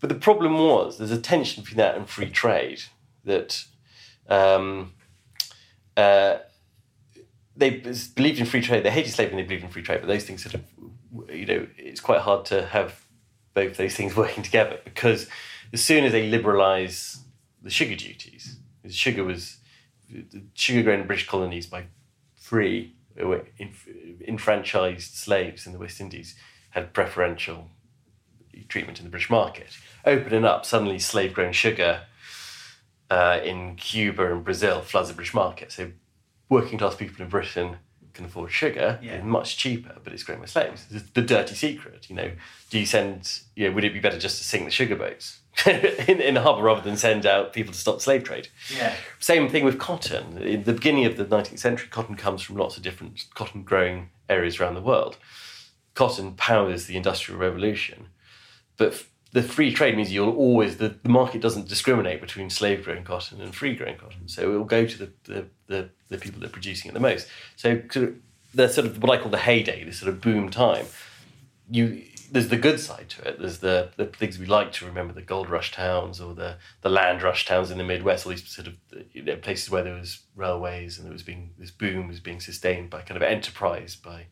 But the problem was there's a tension between that and free trade that. Um, uh, they believed in free trade. They hated slavery and they believed in free trade. But those things sort of, you know, it's quite hard to have both those things working together because as soon as they liberalise the sugar duties, sugar was sugar grown in British colonies by free, enfranchised slaves in the West Indies had preferential treatment in the British market. Opening up suddenly slave grown sugar uh, in Cuba and Brazil floods the British market. So working class people in Britain can afford sugar Yeah. it's much cheaper, but it's grown by slaves. It's the dirty secret, you know. Do you send, you know, would it be better just to sink the sugar boats in, in the harbour rather than send out people to stop the slave trade? Yeah. Same thing with cotton. In the beginning of the 19th century, cotton comes from lots of different cotton growing areas around the world. Cotton powers the Industrial Revolution, but the free trade means you'll always, the, the market doesn't discriminate between slave grown cotton and free grown cotton. So it will go to the, the, the, the people that are producing it the most. So sort of, the sort of what I call the heyday, this sort of boom time, you there's the good side to it. There's the, the things we like to remember, the gold rush towns or the, the land rush towns in the Midwest, all these sort of you know, places where there was railways and there was being this boom was being sustained by kind of enterprise by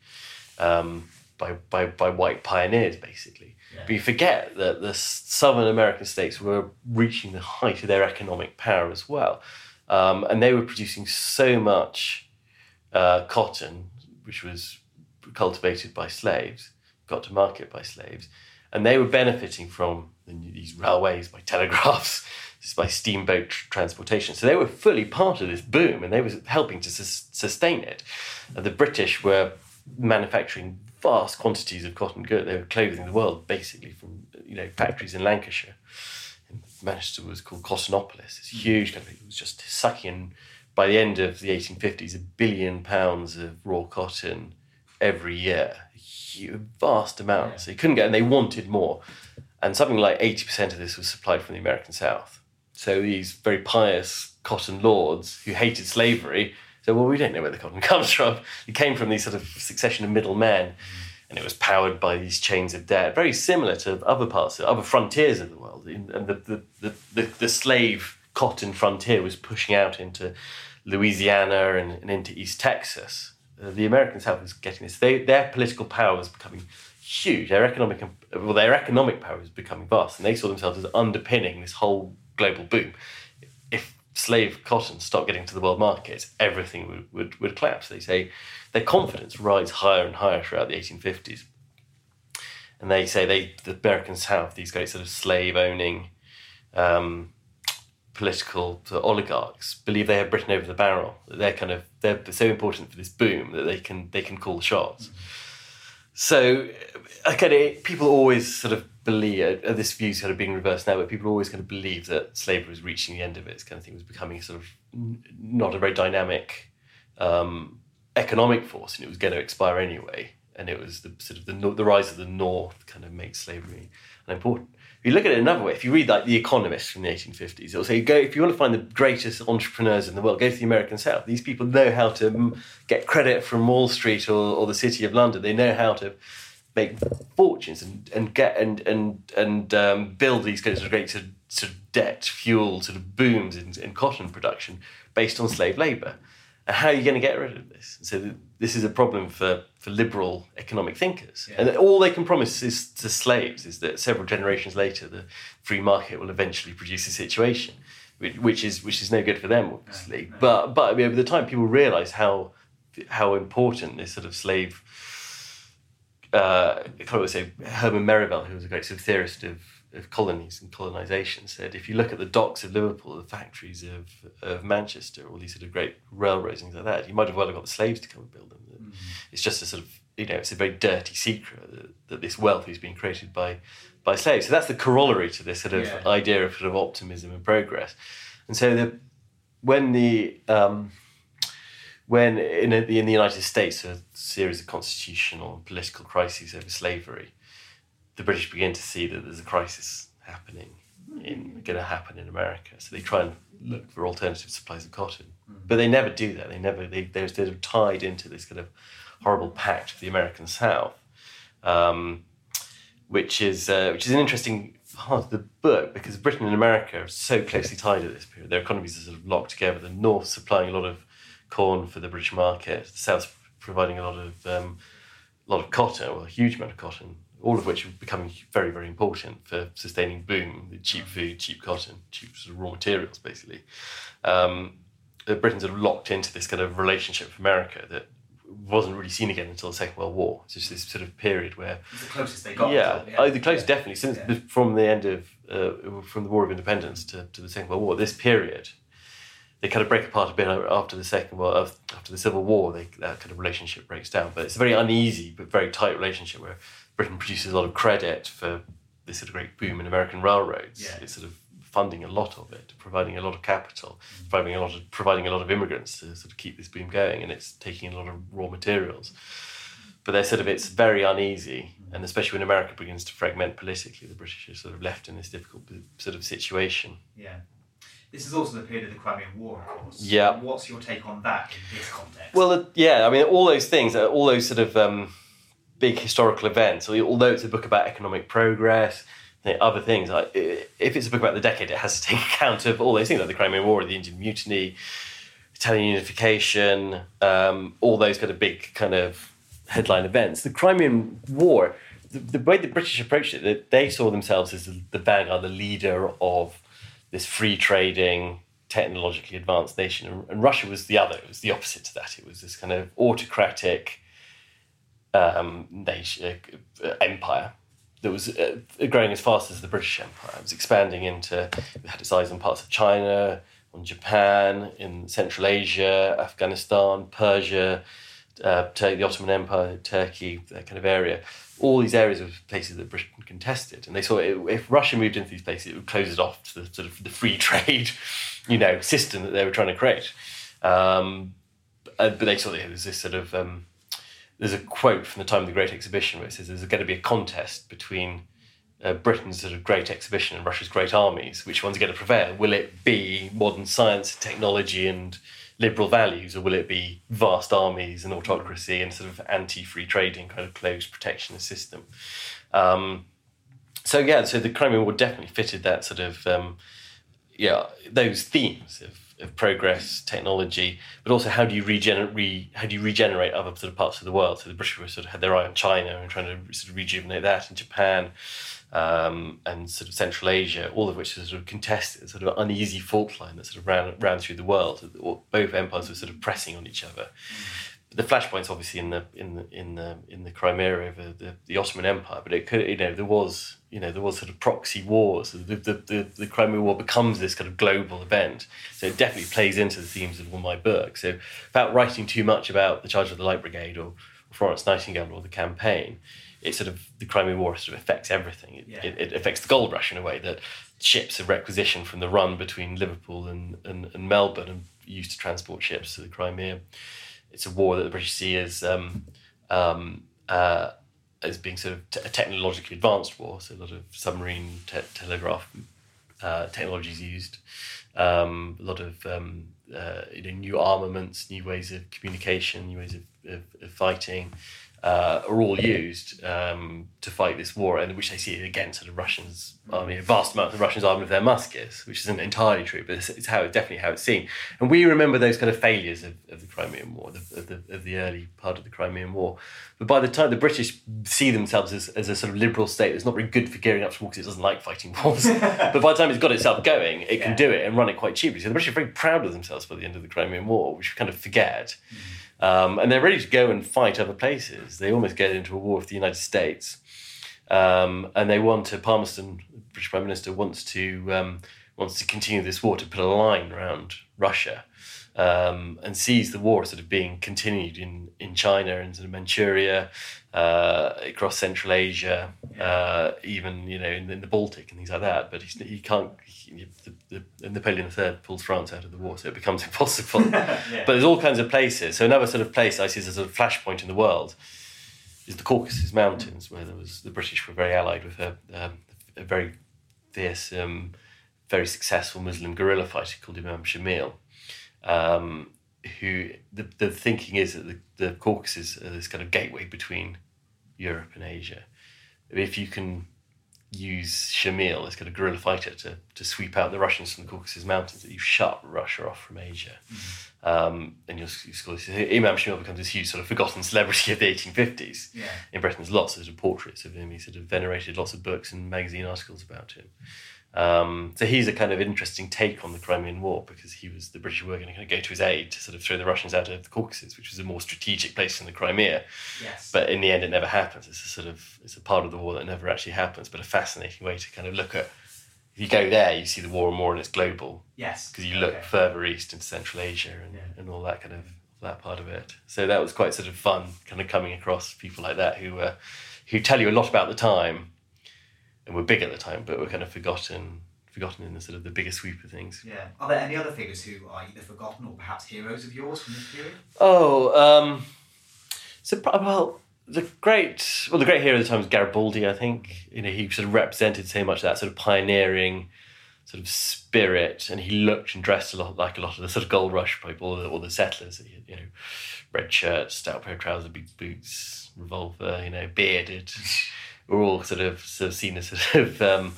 um, by, by by white pioneers basically. Yeah. But you forget that the Southern American states were reaching the height of their economic power as well, um, and they were producing so much uh, cotton, which was cultivated by slaves, got to market by slaves, and they were benefiting from the, these railways, by telegraphs, just by steamboat tr- transportation. So they were fully part of this boom, and they were helping to sus- sustain it. The British were manufacturing vast quantities of cotton good. They were clothing the world basically from you know factories in Lancashire. And Manchester was called Cottonopolis. It's mm. huge country. It was just sucking in, by the end of the 1850s, a billion pounds of raw cotton every year. Huge, vast amounts. So you couldn't get, and they wanted more. And something like 80% of this was supplied from the American South. So these very pious cotton lords who hated slavery said, well, we don't know where the cotton comes from. It came from these sort of succession of middlemen, and it was powered by these chains of debt, very similar to other parts, other frontiers of the world. And the, the, the, the, the slave cotton frontier was pushing out into Louisiana and, and into East Texas. Uh, the American South was getting this. They, their political power was becoming huge. Their economic, well, their economic power was becoming vast, and they saw themselves as underpinning this whole global boom. Slave cotton stopped getting to the world market, everything would, would, would collapse. They say their confidence rides higher and higher throughout the 1850s. And they say they, the American South, these great sort of slave owning um, political oligarchs, believe they have Britain over the barrel. They're kind of they're so important for this boom that they can they can call the shots. So, again, it, people always sort of believe uh, this view is kind of being reversed now, but people are always kind of believe that slavery was reaching the end of it. This kind of thing was becoming sort of not a very dynamic um, economic force, and it was going to expire anyway. And it was the sort of the the rise of the North kind of makes slavery unimportant. If you look at it another way, if you read like The Economist from the 1850s, it'll say go if you want to find the greatest entrepreneurs in the world, go to the American South. These people know how to get credit from Wall Street or, or the City of London. They know how to make fortunes and, and get and and and um, build these kinds of great sort of, sort of debt fueled sort of booms in, in cotton production based on slave labour. And how are you going to get rid of this? So th- this is a problem for, for liberal economic thinkers. Yeah. And all they can promise is to slaves is that several generations later the free market will eventually produce a situation, which, which is which is no good for them, obviously. no. But but I mean, over the time, people realise how how important this sort of slave. Uh, I say Herman Merivale, who was a great sort of theorist of, of colonies and colonisation, said if you look at the docks of Liverpool, the factories of, of Manchester, all these sort of great railroads and things like that, you might have well have got the slaves to come and build them. It's just a sort of you know it's a very dirty secret that, that this wealth is being created by by slaves. So that's the corollary to this sort of Yeah. idea of sort of optimism and progress. And so the when the um, when in, a, in the United States a series of constitutional and political crises over slavery, the British begin to see that there's a crisis happening in going to happen in America. So they try and look for alternative supplies of cotton, but they never do that. They never they they're sort of tied into this kind of horrible pact of the American South, um, which is uh, which is an interesting part of the book because Britain and America are so closely tied at this period. Their economies are sort of locked together. The North supplying a lot of corn for the British market, the South providing a lot of um, a lot of cotton, well, a huge amount of cotton, all of which are becoming very, very important for sustaining boom, the cheap food, cheap cotton, cheap sort of raw materials, basically. Um, Britain sort of locked into this kind of relationship with America that wasn't really seen again until the Second World War. It's just this sort of period where it's the closest they got. Yeah, yeah. Oh, the closest yeah. definitely since yeah. from the end of uh, from the War of Independence to, to the Second World War. This period, they kind of break apart a bit after the Second World after the Civil War. They, that kind of relationship breaks down, but it's a very uneasy but very tight relationship where Britain produces a lot of credit for this sort of great boom in American railroads. Yeah. It's sort of funding a lot of it, providing a lot of capital, providing a lot of providing a lot of immigrants to sort of keep this boom going, and it's taking a lot of raw materials. But they're sort of it's very uneasy, and especially when America begins to fragment politically, the British are sort of left in this difficult sort of situation. Yeah. This is also the period of the Crimean War, of course. Yeah. What's your take on that in this context? Well, yeah, I mean, all those things, uh, all those sort of um, big historical events, although it's a book about economic progress, other things. Like, if it's a book about the decade, it has to take account of all those things, like the Crimean War, the Indian Mutiny, Italian unification, um, all those kind of big kind of headline events. The Crimean War, the, the way the British approached it, that they saw themselves as the, the vanguard, the leader of this free trading, technologically advanced nation, and, and Russia was the other. It was the opposite to that. It was this kind of autocratic um, nation, uh, empire that was uh, growing as fast as the British Empire. It was expanding into, it had its eyes on parts of China, on Japan, in Central Asia, Afghanistan, Persia, uh, the Ottoman Empire, Turkey, that kind of area. All these areas of places that Britain contested, and they saw it, if Russia moved into these places, it would close it off to the sort of the free trade, you know, system that they were trying to create. Um, uh, but they saw that it was this sort of um, there's a quote from the time of the Great Exhibition where it says there's going to be a contest between uh, Britain's sort of great exhibition and Russia's great armies. Which one's going to prevail? Will it be modern science, and technology, and liberal values, or will it be vast armies and autocracy and sort of anti-free trading kind of closed protectionist system? Um, so yeah, so the Crimean War definitely fitted that sort of um, yeah those themes of of progress, technology, but also how do you regenerate? Re, how do you regenerate other sort of parts of the world? So the British were sort of had their eye on China and trying to sort of rejuvenate that, and Japan, um, and sort of Central Asia, all of which is sort of contested, sort of uneasy fault line that sort of ran ran through the world. Both empires were sort of pressing on each other. Mm the flashpoints obviously in the in the in the in the Crimea over the, the Ottoman Empire, but it could you know there was you know there was sort of proxy wars. The the, the, the Crimea War becomes this kind of global event, so it definitely plays into the themes of all my book. So without writing too much about the Charge of the Light Brigade or Florence Nightingale or the campaign, it sort of the Crimea War sort of affects everything. It, yeah. it, it, affects the gold rush in a way that ships are requisitioned from the run between Liverpool and, and, and Melbourne and used to transport ships to the Crimea it's a war that the British see as um, um, uh, as being sort of t- a technologically advanced war. So a lot of submarine te- telegraph uh, technologies used, um, a lot of um, uh, you know new armaments, new ways of communication, new ways of, of, of fighting uh, are all used um, to fight this war, and which they see against sort of Russians' army, a vast amount of Russians armed with their muskets, which isn't entirely true, but it's, it's how definitely how it's seen. And we remember those kind of failures of, of the Crimean War, of the, of the early part of the Crimean War. But by the time the British see themselves as, as a sort of liberal state that's not very good for gearing up to war because it doesn't like fighting wars, but by the time it's got itself going, it yeah. can do it and run it quite cheaply. So the British are very proud of themselves by the end of the Crimean War, which we kind of forget. Mm. Um, and they're ready to go and fight other places. They almost get into a war with the United States. Um, and they want to, Palmerston, British Prime Minister, wants to um, wants to continue this war to put a line around Russia. Um, and sees the war sort of being continued in, in China and sort of Manchuria, uh, across Central Asia, uh, even you know in, in, the Baltic and things like that. But he can't. He, the, the, Napoleon III pulls France out of the war, so it becomes impossible. yeah. But there's all kinds of places. So another sort of place I see as a sort of flashpoint in the world is the Caucasus Mountains, where there was the British were very allied with a, um, a very fierce, um, very successful Muslim guerrilla fighter called Imam Shamil. Um, who the, the thinking is that the, the Caucasus is this kind of gateway between Europe and Asia. If you can use Shamil, this kind of guerrilla fighter, to, to sweep out the Russians from the Caucasus Mountains, that you shut Russia off from Asia. Mm-hmm. Um, and you'll, you'll Imam Shamil becomes this huge sort of forgotten celebrity of the 1850s. Yeah. In Britain, there's lots of, sort of portraits of him. He sort of venerated lots of books and magazine articles about him. Um, so he's a kind of interesting take on the Crimean War because he was the British were going to kind of go to his aid to sort of throw the Russians out of the Caucasus, which was a more strategic place in the Crimea. Yes. But in the end, it never happens. It's a sort of it's a part of the war that never actually happens, but a fascinating way to kind of look at. If you go there, you see the war more and it's global. Yes. Because you look okay. further east into Central Asia and, yeah. and all that kind of that part of it. So that was quite sort of fun, kind of coming across people like that who uh, who tell you a lot about the time and were big at the time, but were kind of forgotten forgotten in the sort of the bigger sweep of things. Yeah. Are there any other figures who are either forgotten or perhaps heroes of yours from this period? Oh, um, so well, the great well, the great hero of the time was Garibaldi. I think you know he sort of represented so much of that sort of pioneering sort of spirit, and he looked and dressed a lot like a lot of the sort of gold rush people, or the, the settlers. You know, red shirt, stout pair of trousers, big boots, revolver. You know, bearded. We're all sort of sort of seen as sort of um,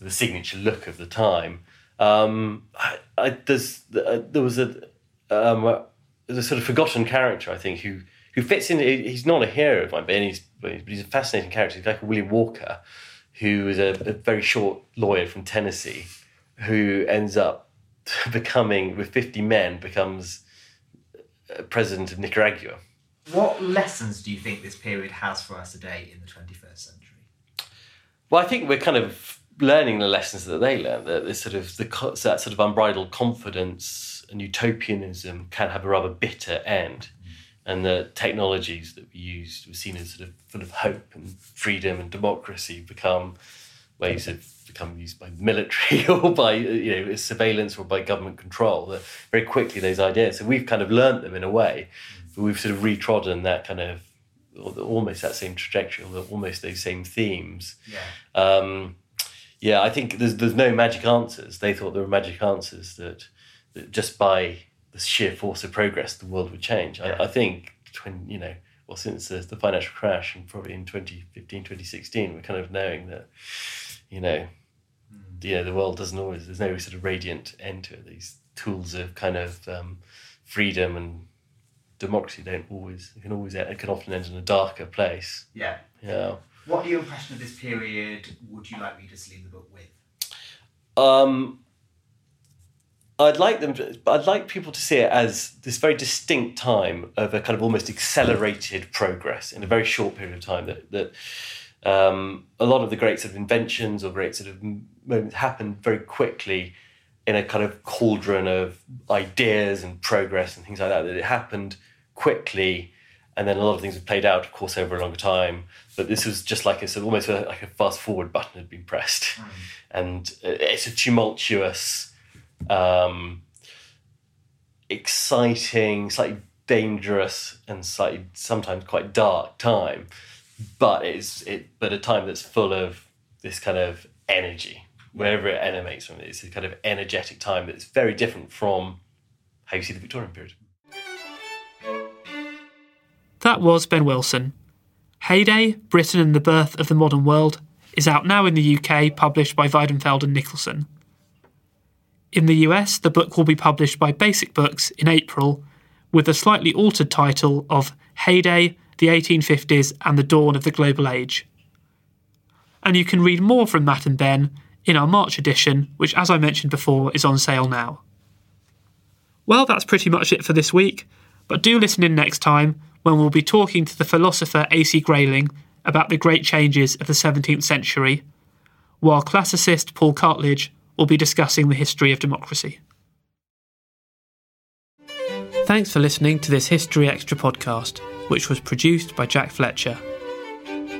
the signature look of the time. Um, I, I, there's, uh, there was a, um, a, a sort of forgotten character, I think, who who fits in. He's not a hero of mine, but he's, but he's a fascinating character. He's like William Walker, who is a, a very short lawyer from Tennessee, who ends up becoming, with 50 men, becomes president of Nicaragua. What lessons do you think this period has for us today in the 21st century? Well, I think we're kind of learning the lessons that they learned, that this sort of the that sort of unbridled confidence and utopianism can have a rather bitter end, mm. and the technologies that we used were seen as sort of full of hope and freedom and democracy become ways of become used by military or by you know surveillance or by government control. That very quickly those ideas. So we've kind of learnt them in a way, mm. but we've sort of retrodden that kind of almost that same trajectory, almost those same themes. Yeah. Um, yeah, I think there's there's no magic answers. They thought there were magic answers that, that just by the sheer force of progress, the world would change. Yeah. I, I, think when you know, well, since the, the financial crash and probably in 2015, 2016, we're kind of knowing that, you know, mm. you know, the world doesn't always. There's no sort of radiant end to it. These tools of kind of um, freedom and democracy don't always. It can always. It can often end in a darker place. Yeah. Yeah. What your impression of this period would you like readers to leave the book with? Um, I'd like them. To, I'd like people to see it as this very distinct time of a kind of almost accelerated progress in a very short period of time. That that um, a lot of the great sort of inventions or great sort of moments happened very quickly in a kind of cauldron of ideas and progress and things like that. That it happened quickly and then a lot of things have played out, of course, over a longer time. But this was just like of almost a, like a fast forward button had been pressed, mm. and it's a tumultuous, um, exciting, slightly dangerous, and slightly sometimes quite dark time. But it's it, but a time that's full of this kind of energy, wherever it emanates from. It's a kind of energetic time that's very different from how you see the Victorian period. That was Ben Wilson. Heyday, Britain and the Birth of the Modern World is out now in the UK, published by Weidenfeld and Nicolson. In the US, the book will be published by Basic Books in April, with a slightly altered title of Heyday, the 1850s and the Dawn of the Global Age. And you can read more from Matt and Ben in our March edition, which, as I mentioned before, is on sale now. Well, that's pretty much it for this week, but do listen in next time when we'll be talking to the philosopher A.C. Grayling about the great changes of the 17th century, while classicist Paul Cartledge will be discussing the history of democracy. Thanks for listening to this History Extra podcast, which was produced by Jack Fletcher.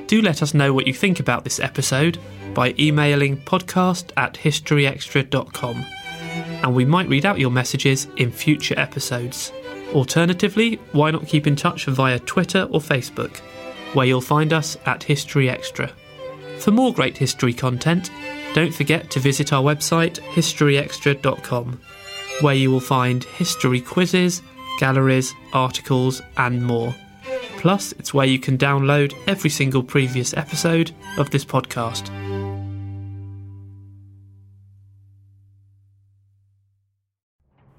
Do let us know what you think about this episode by emailing podcast at historyextra.com, and we might read out your messages in future episodes. Alternatively, why not keep in touch via Twitter or Facebook, where you'll find us at History Extra. For more great history content, don't forget to visit our website historyextra.com, where you will find history quizzes, galleries, articles, and more. Plus, it's where you can download every single previous episode of this podcast.